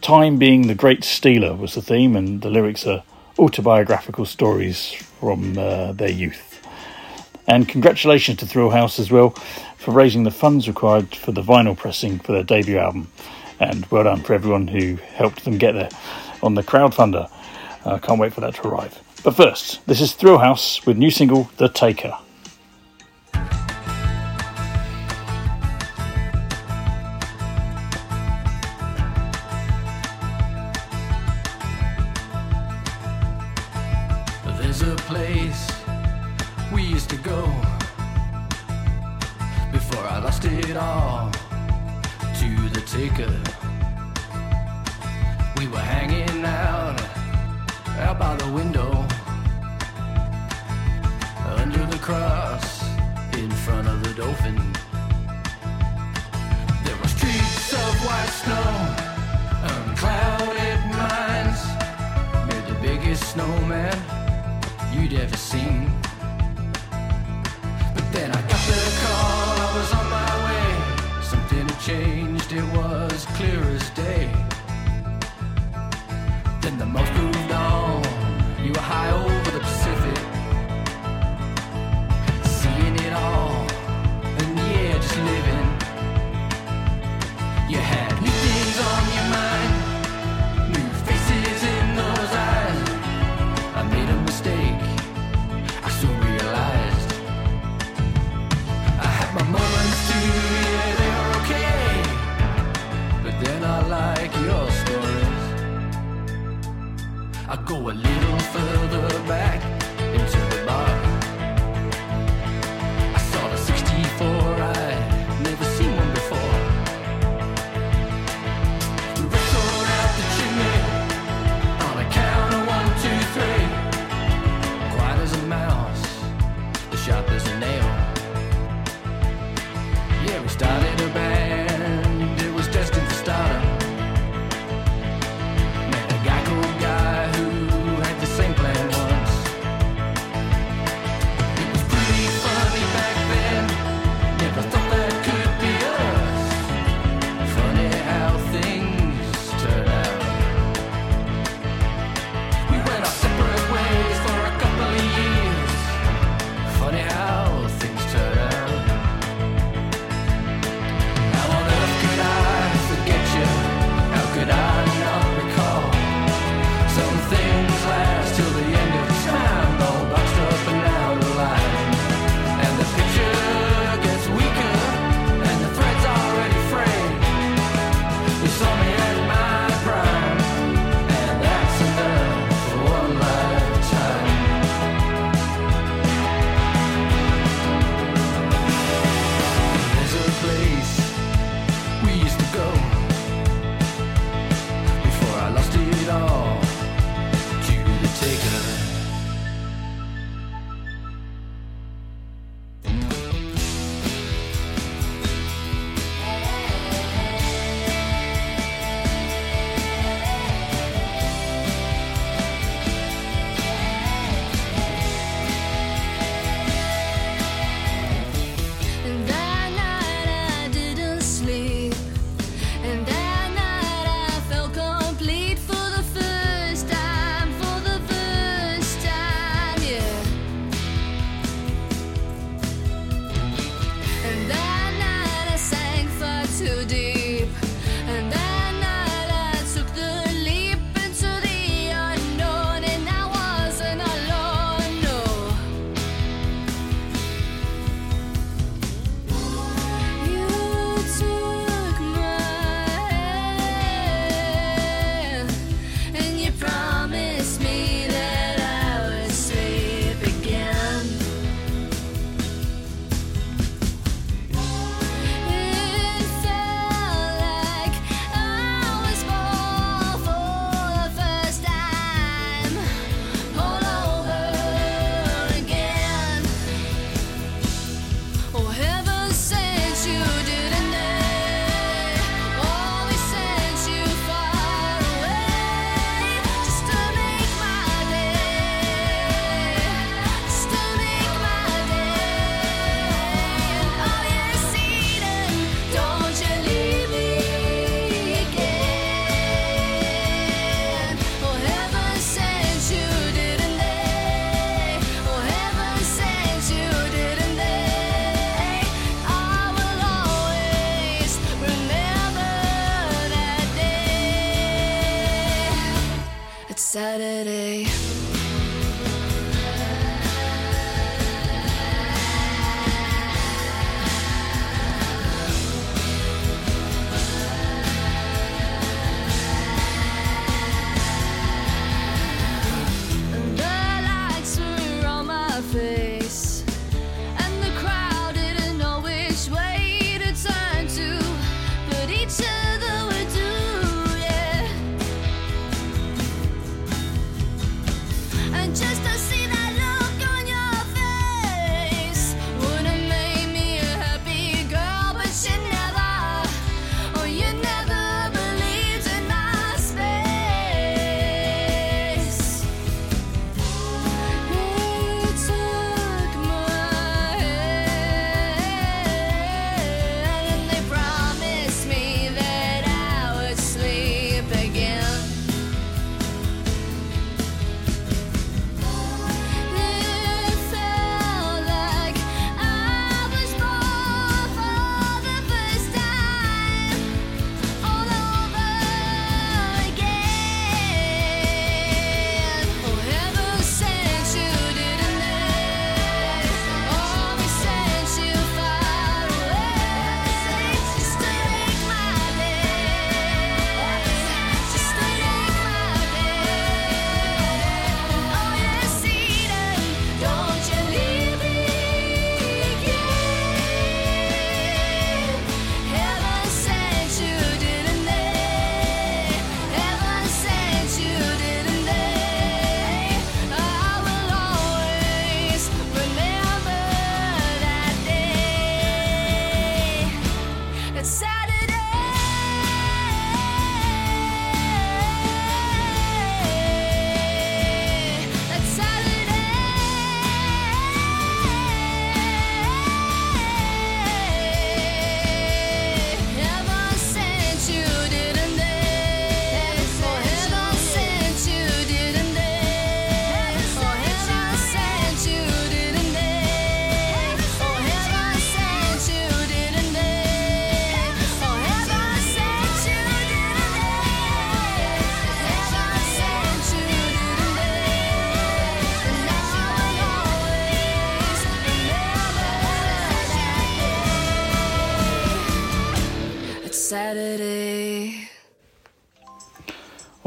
time being the great stealer was the theme, and the lyrics are autobiographical stories from uh, their youth. And congratulations to Thrill House as well for raising the funds required for the vinyl pressing for their debut album. And well done for everyone who helped them get there on the crowdfunder. I can't wait for that to arrive. But first, this is Thrill House with new single The Taker.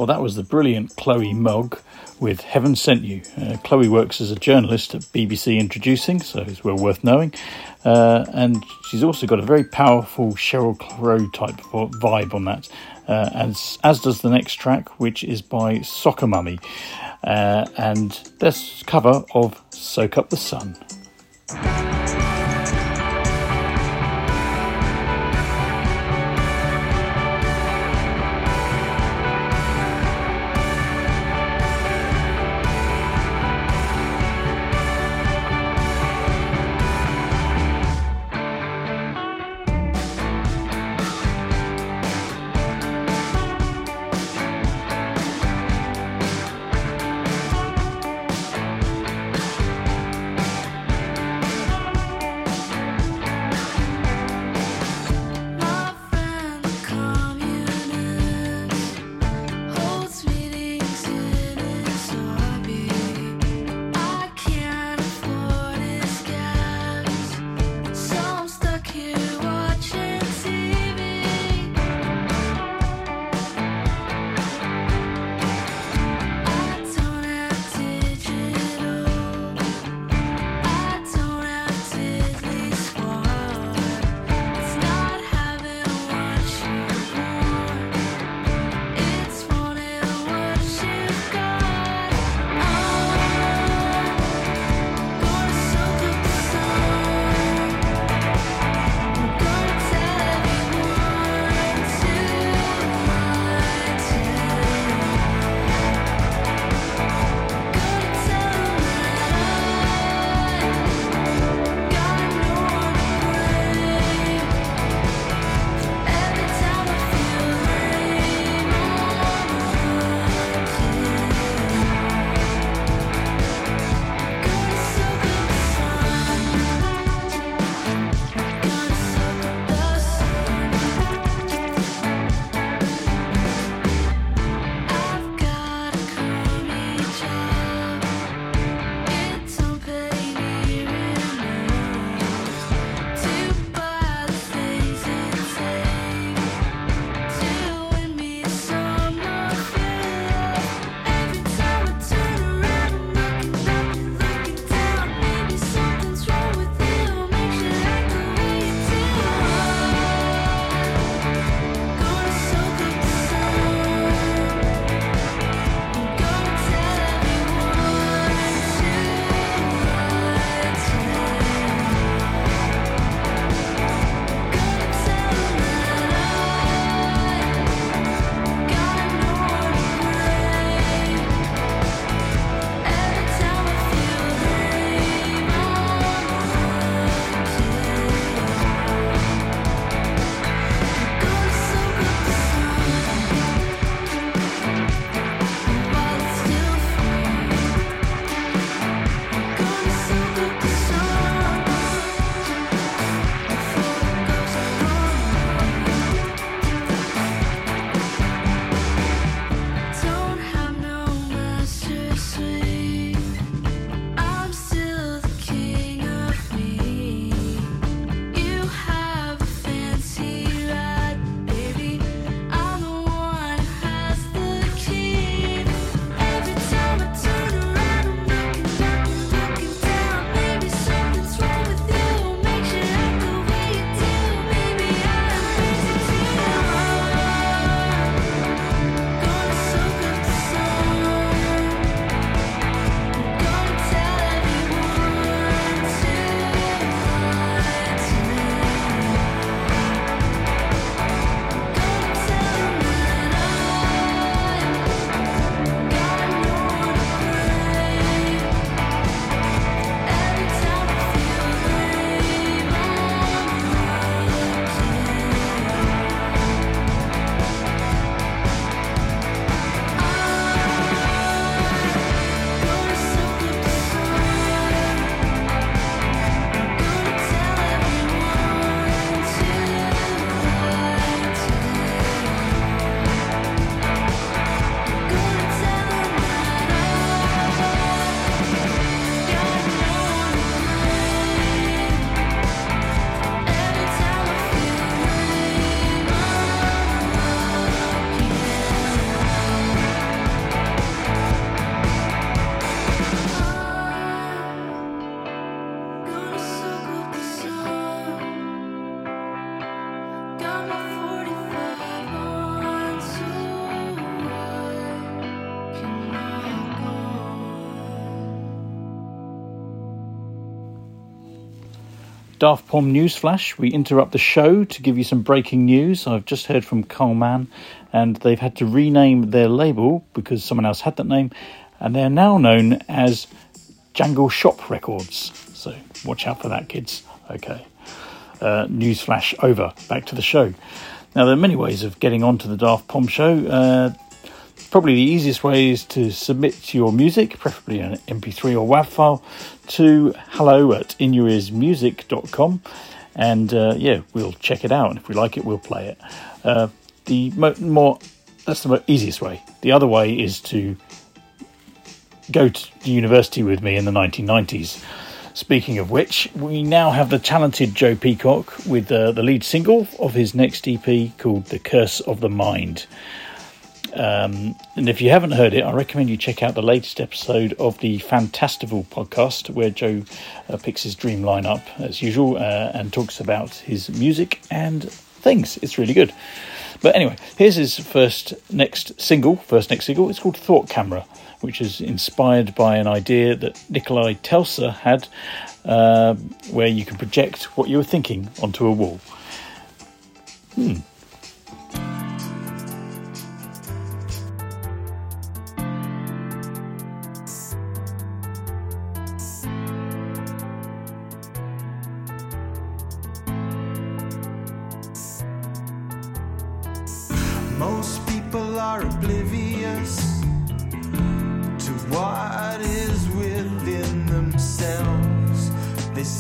Well, that was the brilliant Chloe Mogg with Heaven Sent You. Uh, Chloe works as a journalist at BBC Introducing, so it's well worth knowing. Uh, and she's also got a very powerful Sheryl Crow type vibe on that, uh, as, as does the next track, which is by Soccer Mummy. Uh, and this cover of Soak Up the Sun. Daft Pom News Flash. We interrupt the show to give you some breaking news. I've just heard from Carl Mann, and they've had to rename their label because someone else had that name, and they're now known as Jangle Shop Records. So watch out for that, kids. Okay. Uh, news flash over. Back to the show. Now, there are many ways of getting onto the Daft Pom show. Uh, probably the easiest way is to submit your music, preferably an MP3 or WAV file, to hello at inearsmusic.com. And uh, yeah, we'll check it out. And if we like it, we'll play it. Uh, the mo- more that's the easiest way. The other way is to go to university with me in the 1990s. Speaking of which, we now have the talented Joe Peacock with uh, the lead single of his next EP called The Curse of the Mind. Um, and if you haven't heard it, I recommend you check out the latest episode of the Fantastival podcast, where Joe uh, picks his dream lineup as usual uh, and talks about his music and things. It's really good. But anyway, here's his first next single. First next single. It's called Thought Camera, which is inspired by an idea that Nikolai Tesla had, uh, where you can project what you were thinking onto a wall. Hmm.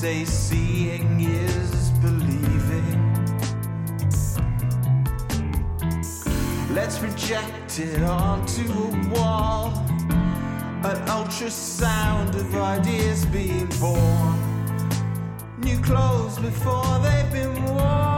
Say seeing is believing. Let's project it onto a wall. An ultrasound of ideas being born. New clothes before they've been worn.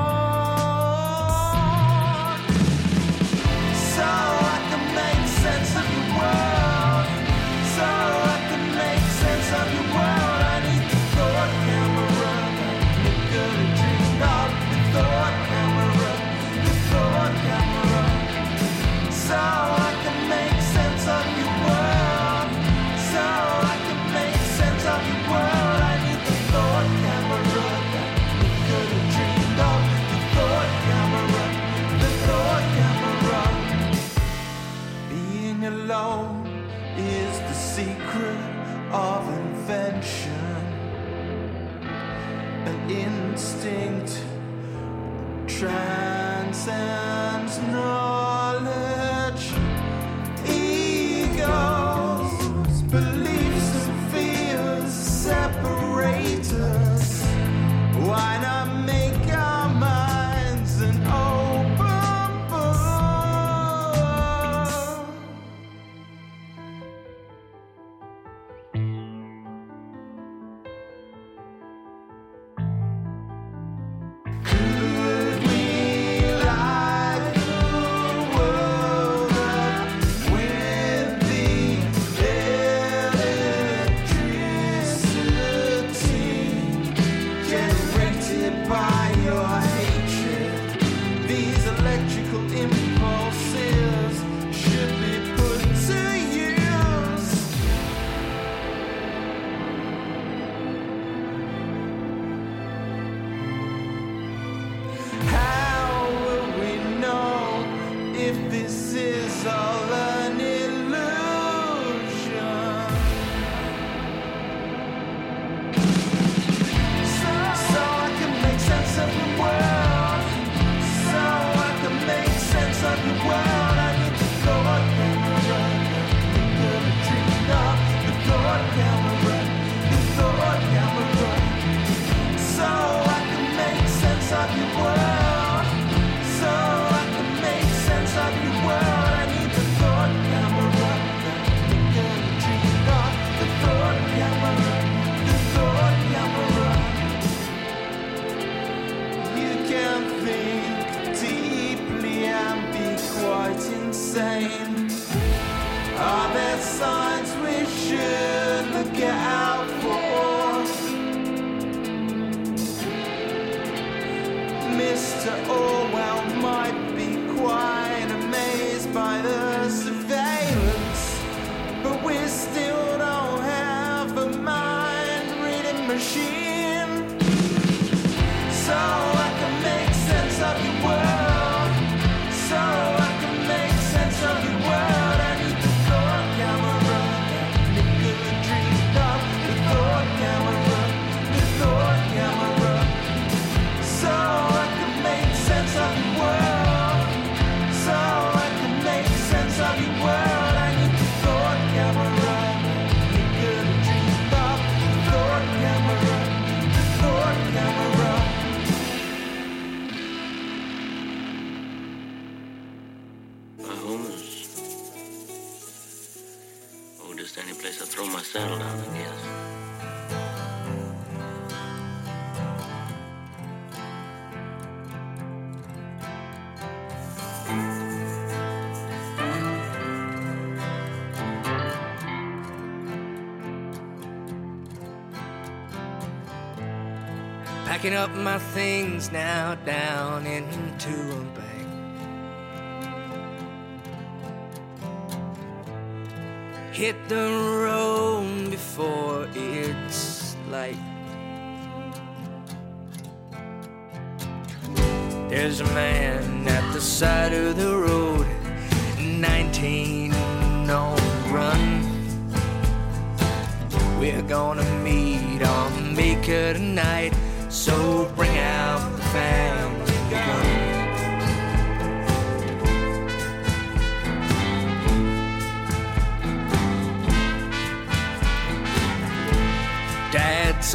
Packing up my things now down into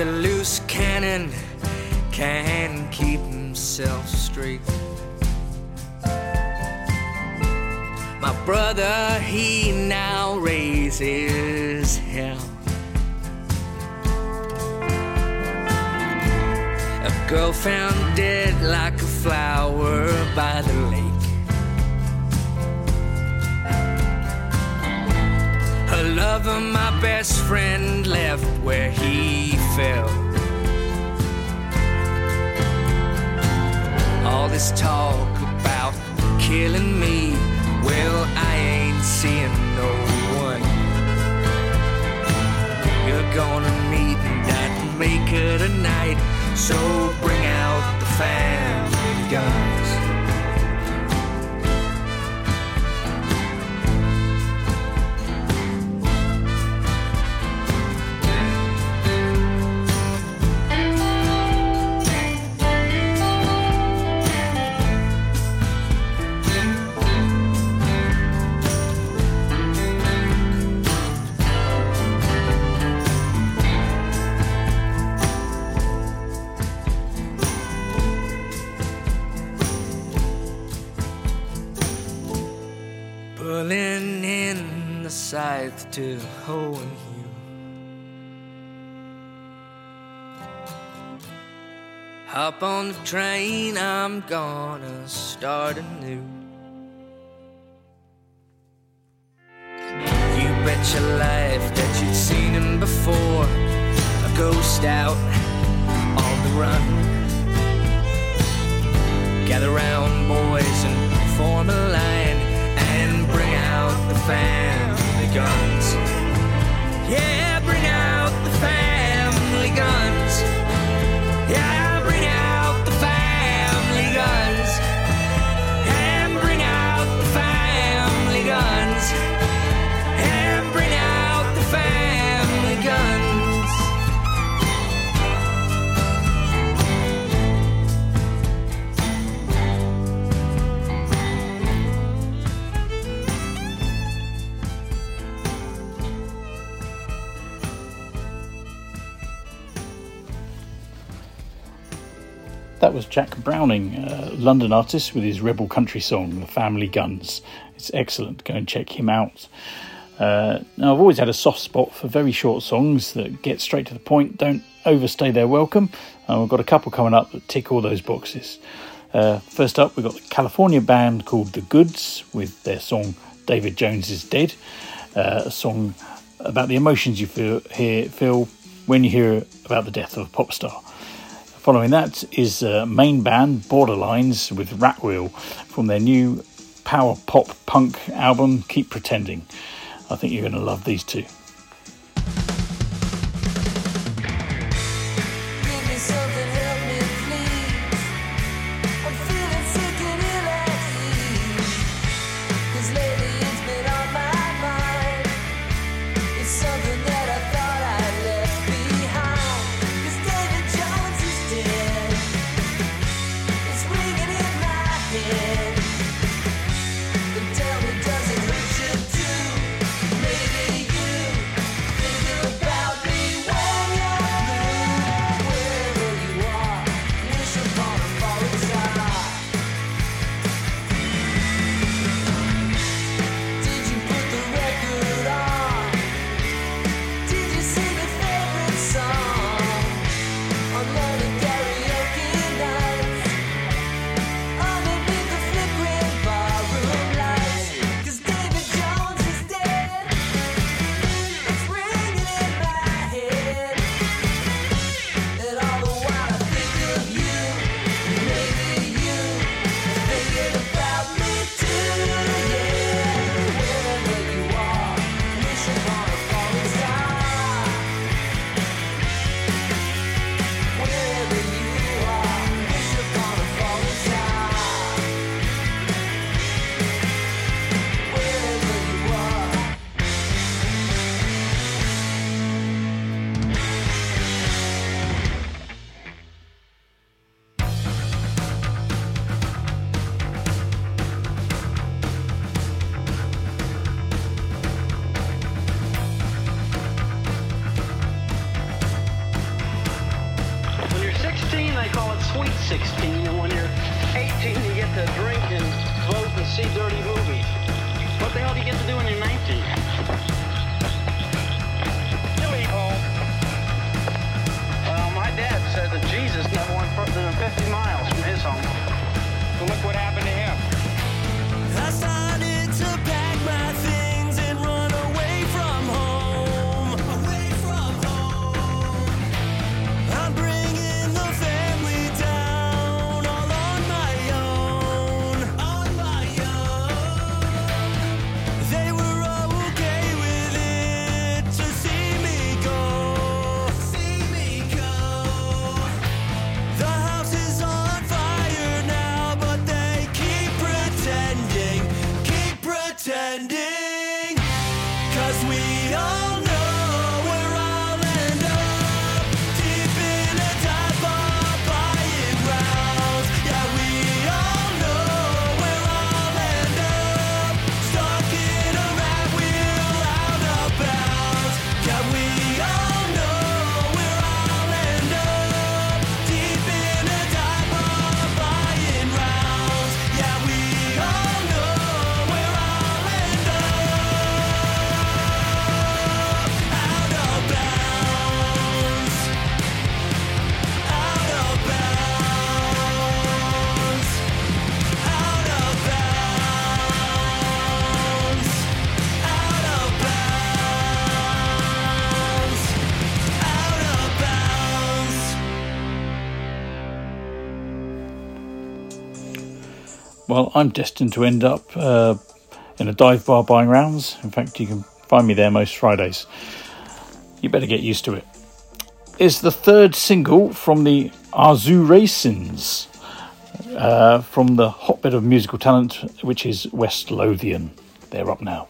a loose cannon, can't keep himself straight. My brother, he now raises hell. A girl found dead like a flower by the lake. Her lover, my best friend, left where he fell. All this talk about killing me, well, I ain't seeing no one. You're gonna meet that maker tonight, so bring out the family guns. To hoe and hew. Hop on the train, I'm gonna start anew. You bet your life that you'd seen him before. A ghost out on the run. Gather round, boys, and form a line and bring out the family guns. Yeah, bring out the family That was Jack Browning, a London artist, with his rebel country song, The Family Guns. It's excellent. Go and check him out. Uh, now, I've always had a soft spot for very short songs that get straight to the point, don't overstay their welcome. And we've got a couple coming up that tick all those boxes. Uh, first up, we've got the California band called The Goods with their song David Jones is Dead, uh, a song about the emotions you feel, hear, feel when you hear about the death of a pop star. Following that is uh, Maine band Borderlines with Rat Wheel from their new power pop punk album Keep Pretending. I think you're going to love these two. well, I'm destined to end up uh, in a dive bar buying rounds. In fact, you can find me there most Fridays. You better get used to it. It's the third single from the Arzu Racins uh, from the hotbed of musical talent, which is West Lothian. They're up now.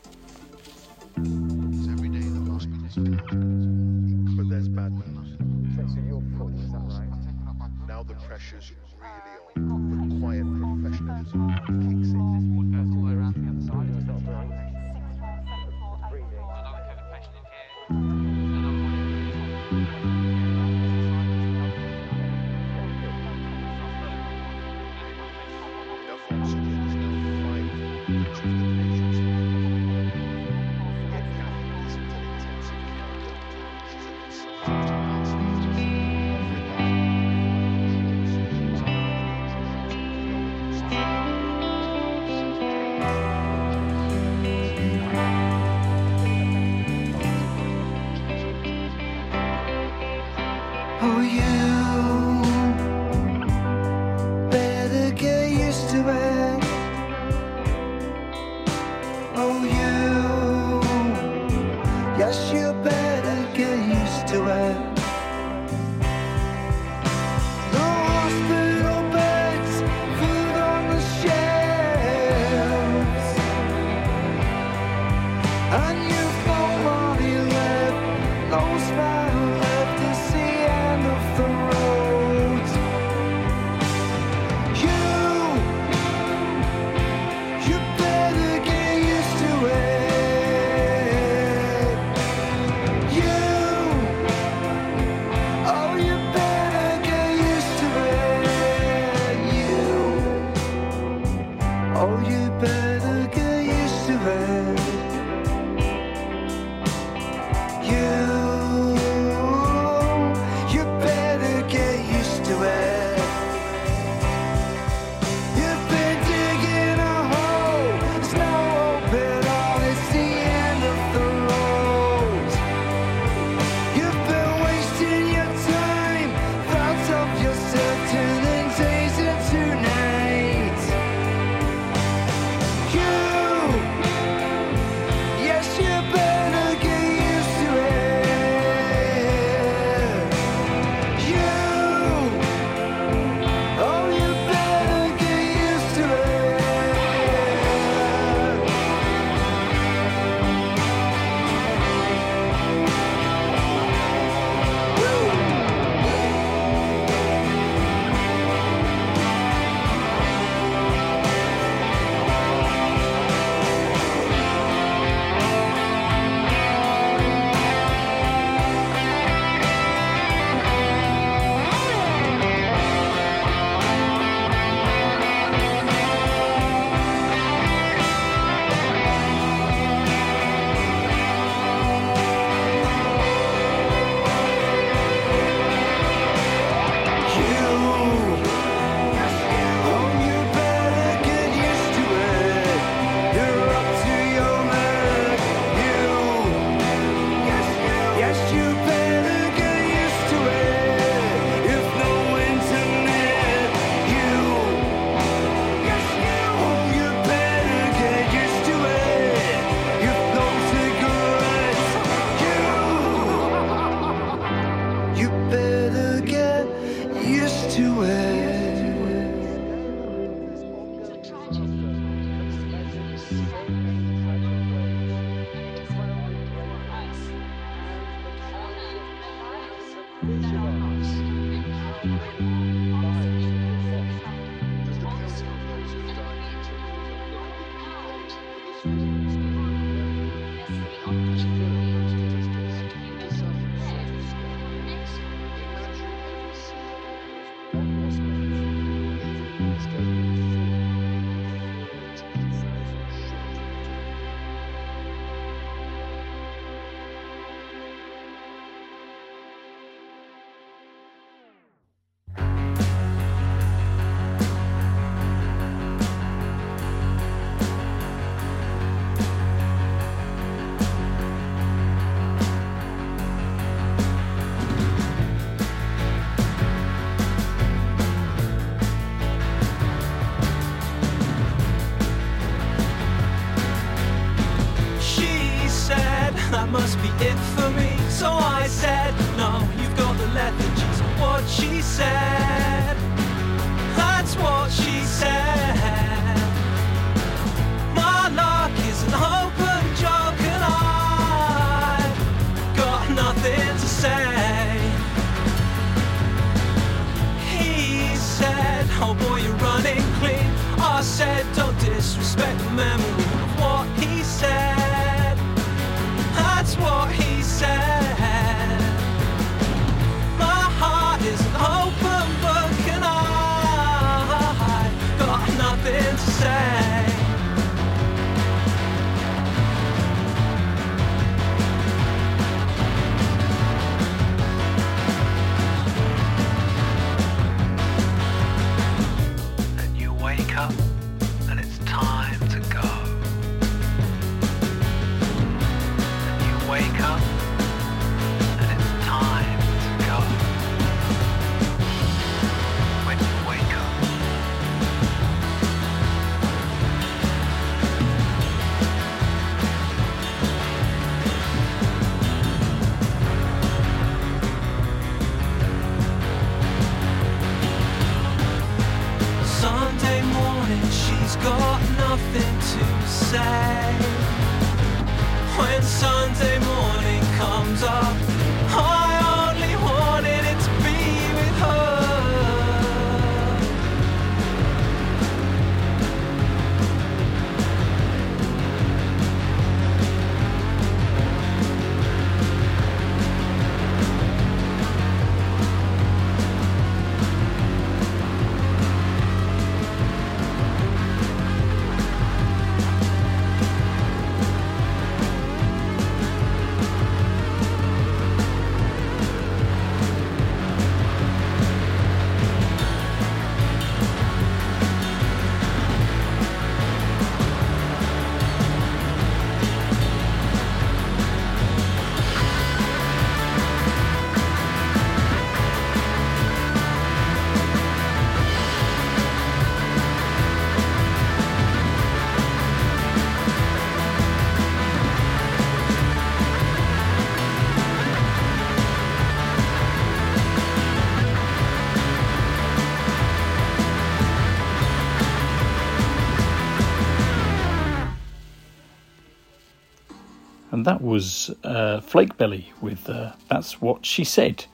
That was uh, Flake Belly with uh, That's What She Said,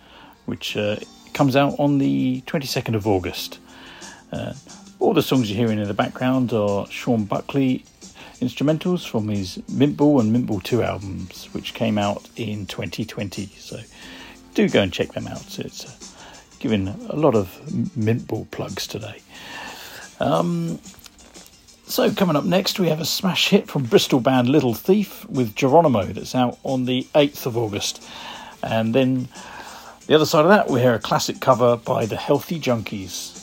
which uh, comes out on the 22nd of August. Uh, all the songs you're hearing in the background are Sean Buckley instrumentals from his Mintball and Mintball 2 albums, which came out in 2020. So do go and check them out. It's uh, giving a lot of Mintball plugs today. Um, so, coming up next, we have a smash hit from Bristol band Little Thief with Geronimo that's out on the 8th of August. And then the other side of that, we hear a classic cover by the Healthy Junkies.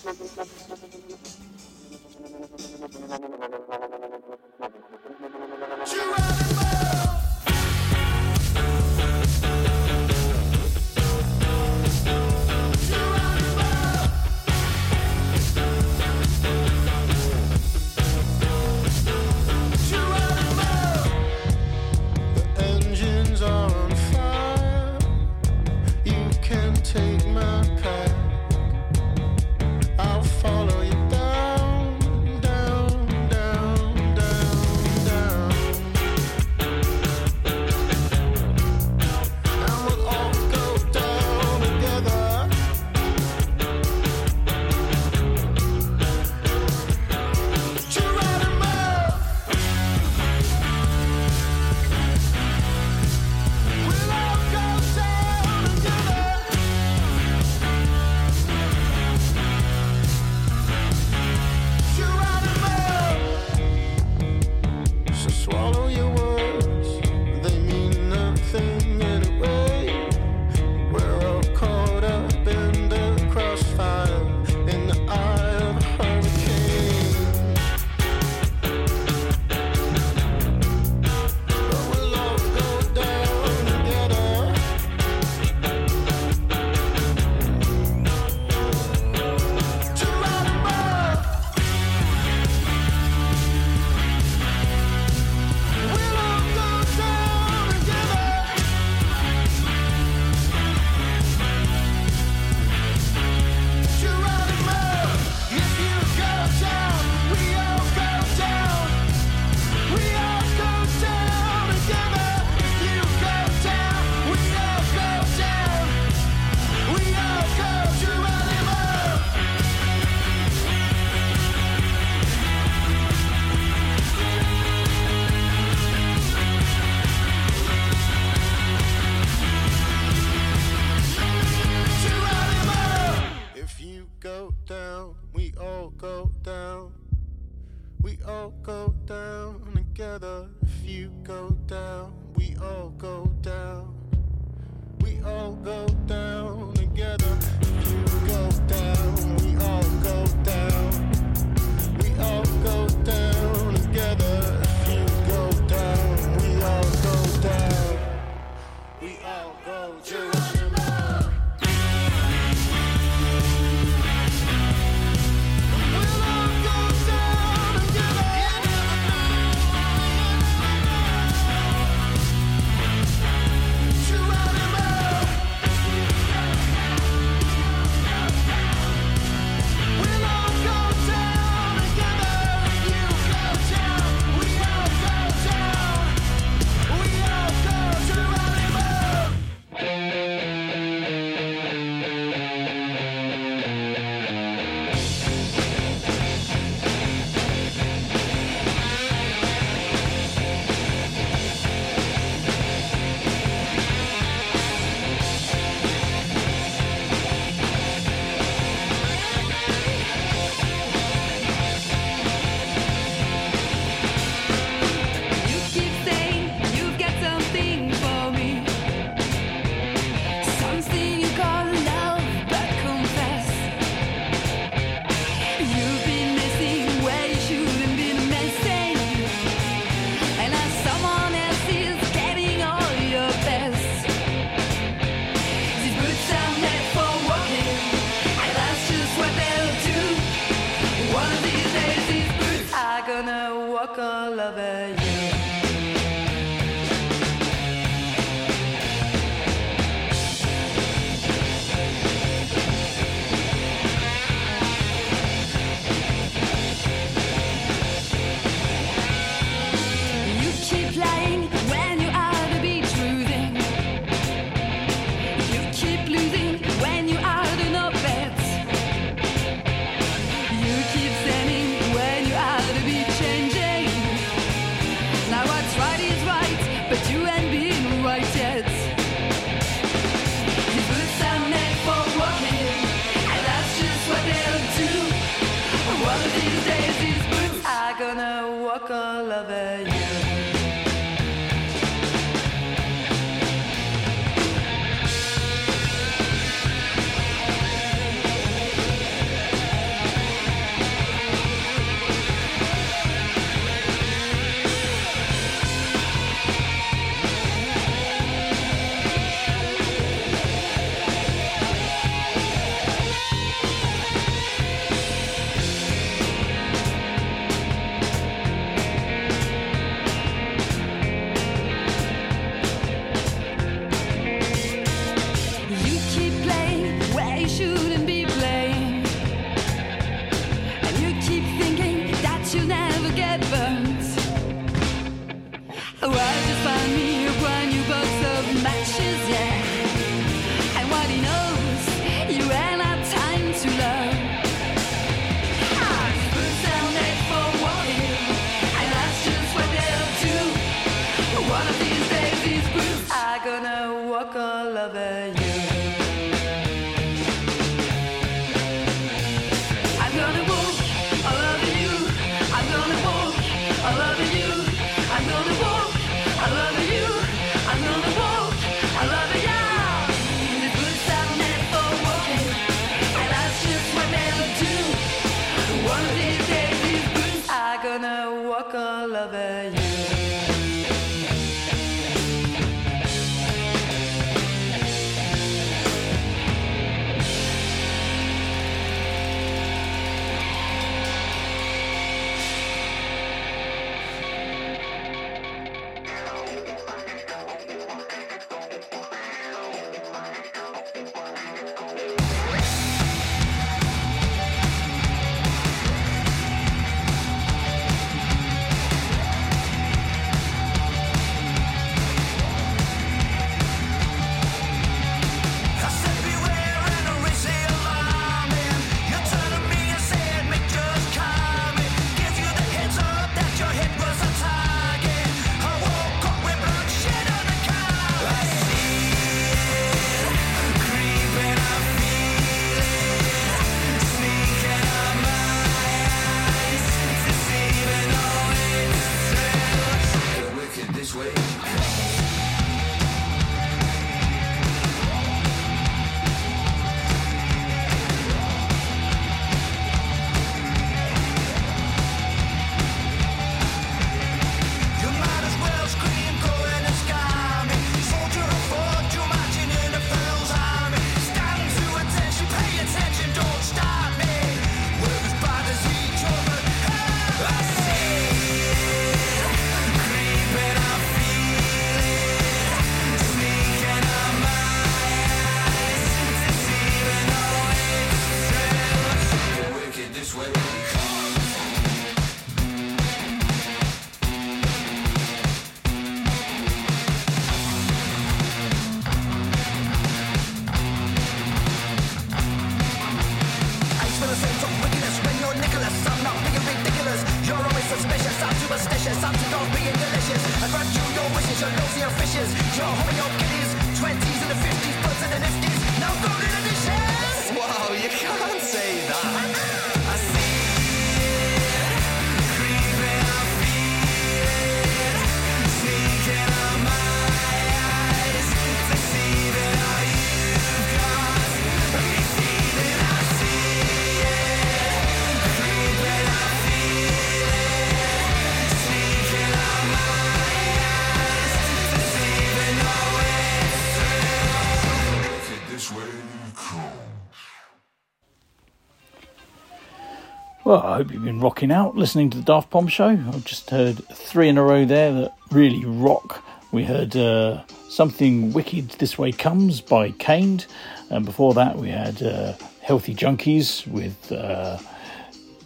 Well, I hope you've been rocking out listening to the Daft Pom show. I've just heard three in a row there that really rock. We heard uh, Something Wicked This Way Comes by Caned, and before that, we had uh, Healthy Junkies with uh,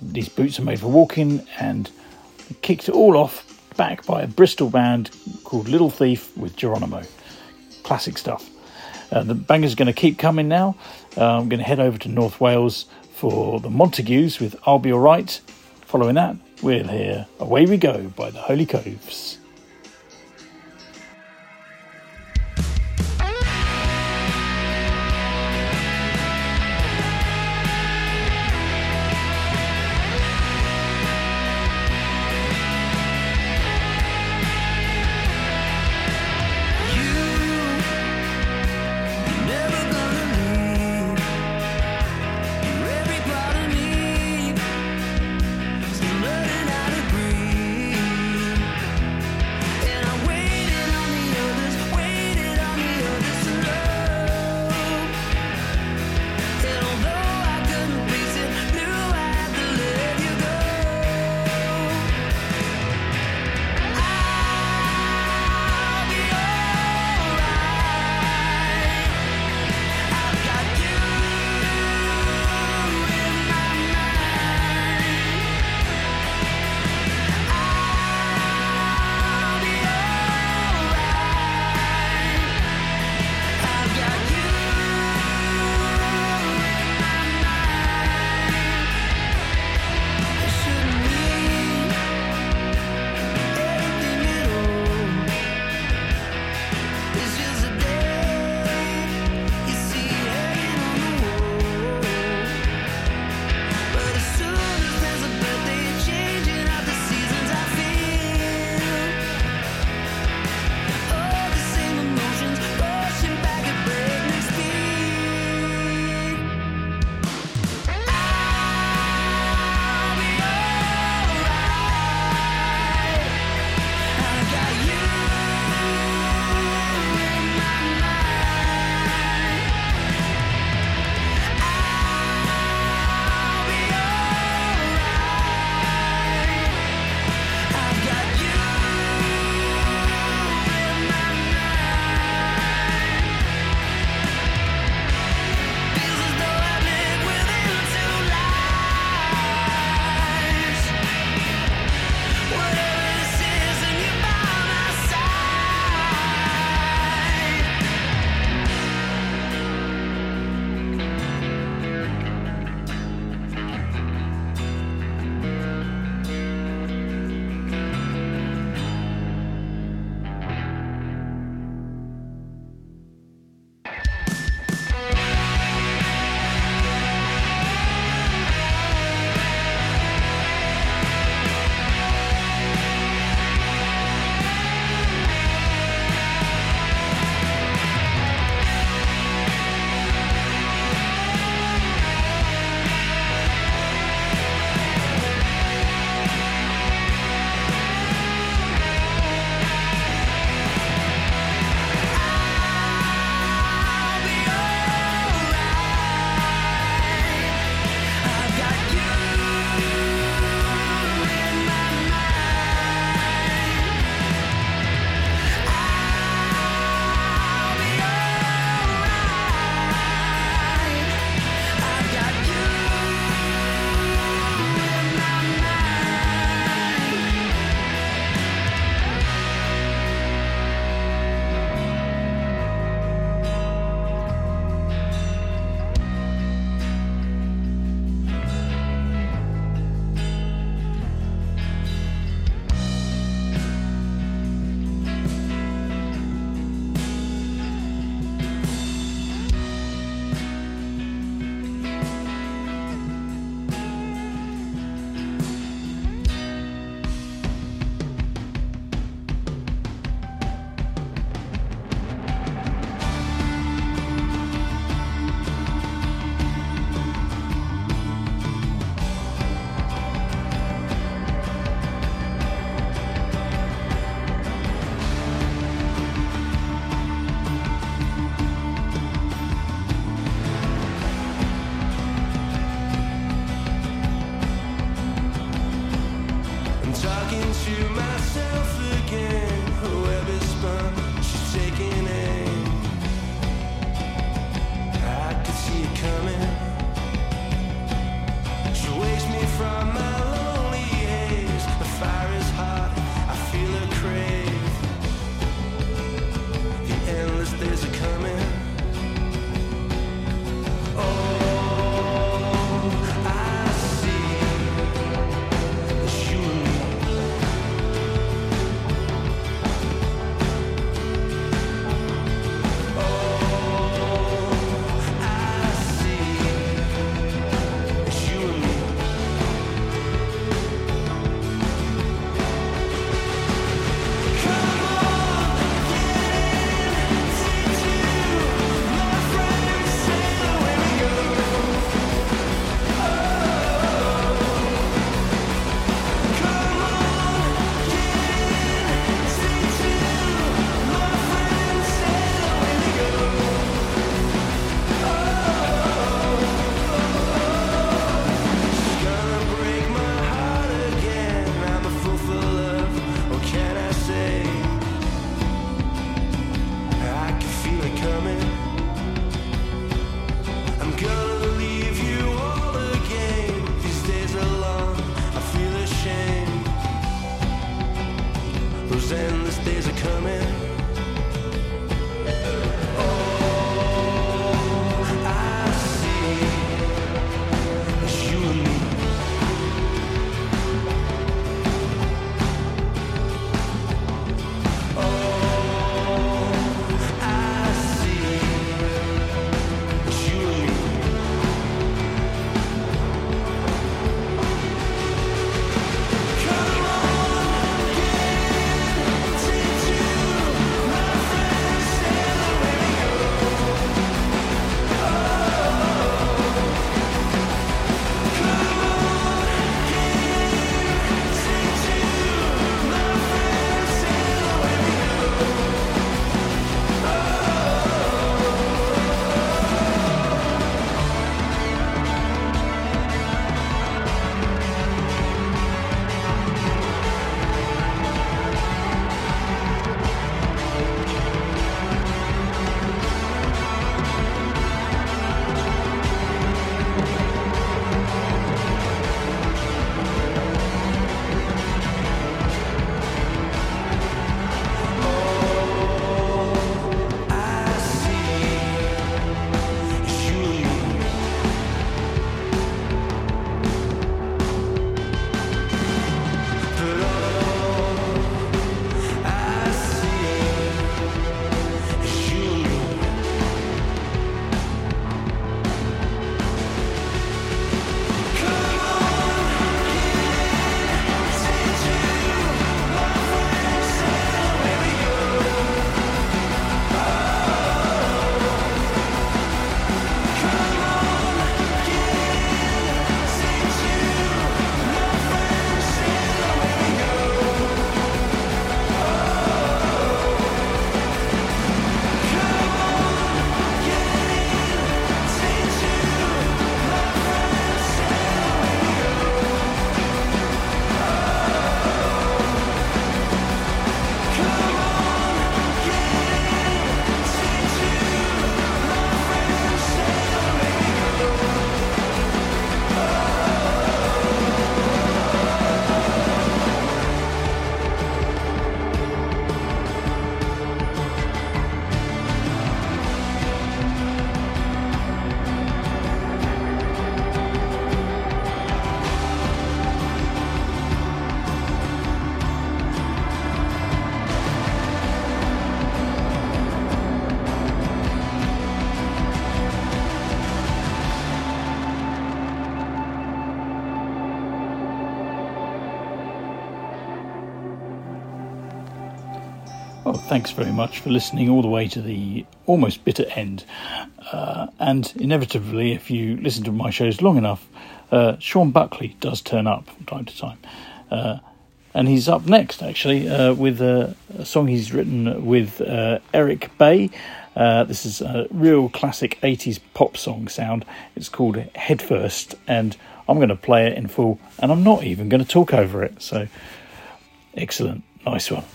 These Boots Are Made for Walking, and kicked it all off back by a Bristol band called Little Thief with Geronimo. Classic stuff. Uh, the banger's are going to keep coming now. Uh, I'm going to head over to North Wales for the Montagues with I'll Be Alright. Following that, we'll hear Away We Go by the Holy Coves. Thanks very much for listening all the way to the almost bitter end. Uh, and inevitably, if you listen to my shows long enough, uh, Sean Buckley does turn up from time to time. Uh, and he's up next, actually, uh, with a, a song he's written with uh, Eric Bay. Uh, this is a real classic 80s pop song sound. It's called Headfirst, and I'm going to play it in full, and I'm not even going to talk over it. So, excellent. Nice one.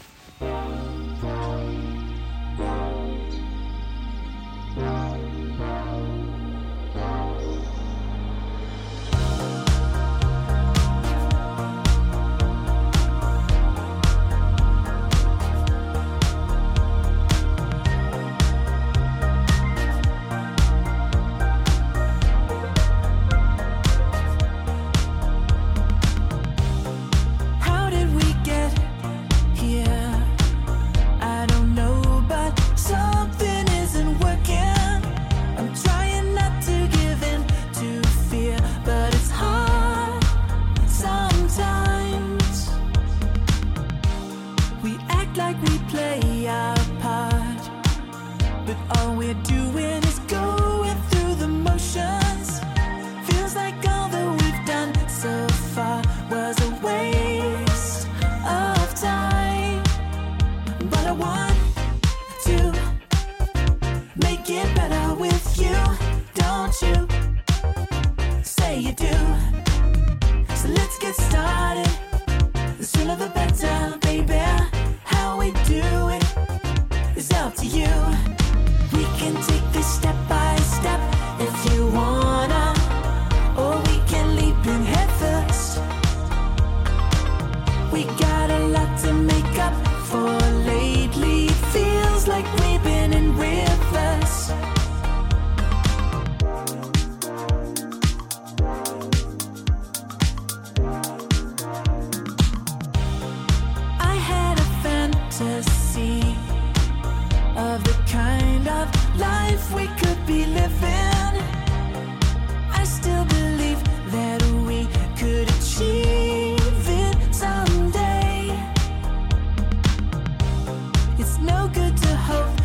Good to hope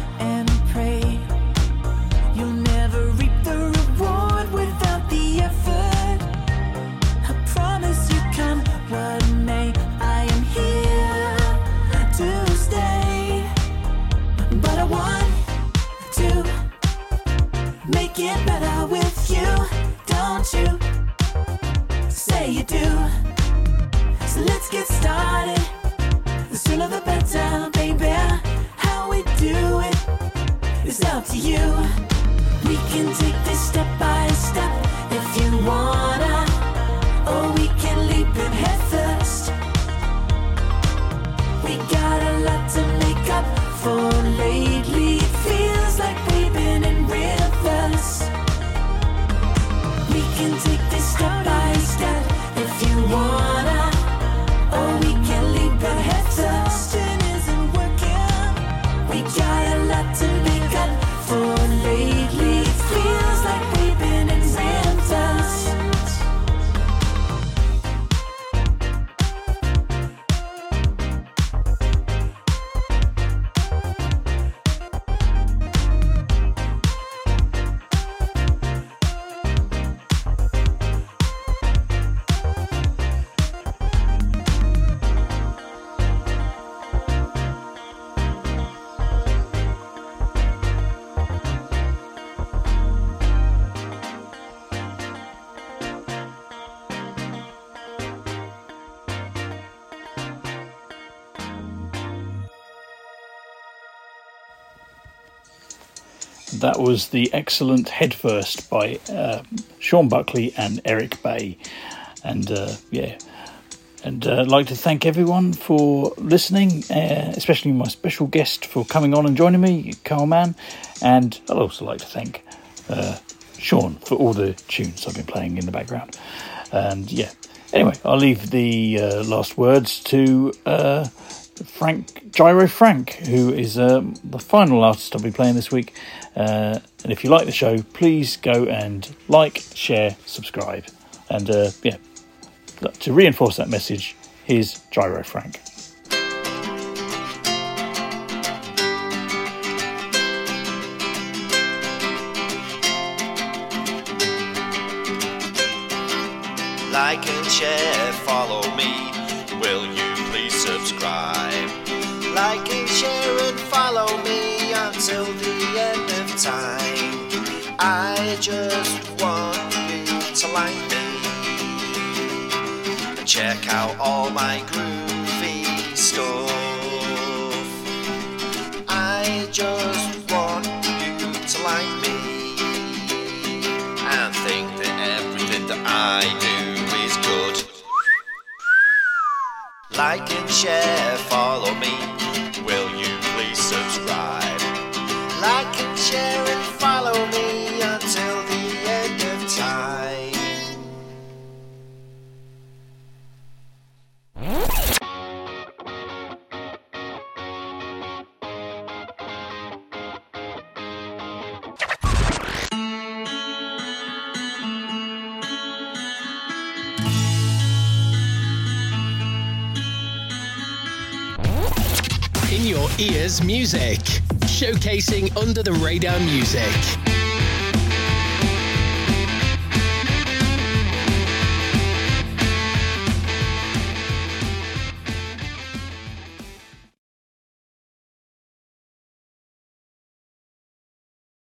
That was the excellent Headfirst by uh, Sean Buckley and Eric Bay. And uh, yeah, and uh, I'd like to thank everyone for listening, uh, especially my special guest for coming on and joining me, Carl Mann. And I'd also like to thank uh, Sean for all the tunes I've been playing in the background. And yeah, anyway, I'll leave the uh, last words to uh, Frank Gyro Frank, who is um, the final artist I'll be playing this week. Uh, and if you like the show, please go and like, share, subscribe. And uh, yeah, to reinforce that message, here's Gyro Frank. Like and share, follow me. Check out all my groovy stuff. I just want you to like me and think that everything that I do is good. Like and share, follow me. Ears, music. Showcasing under the radar music.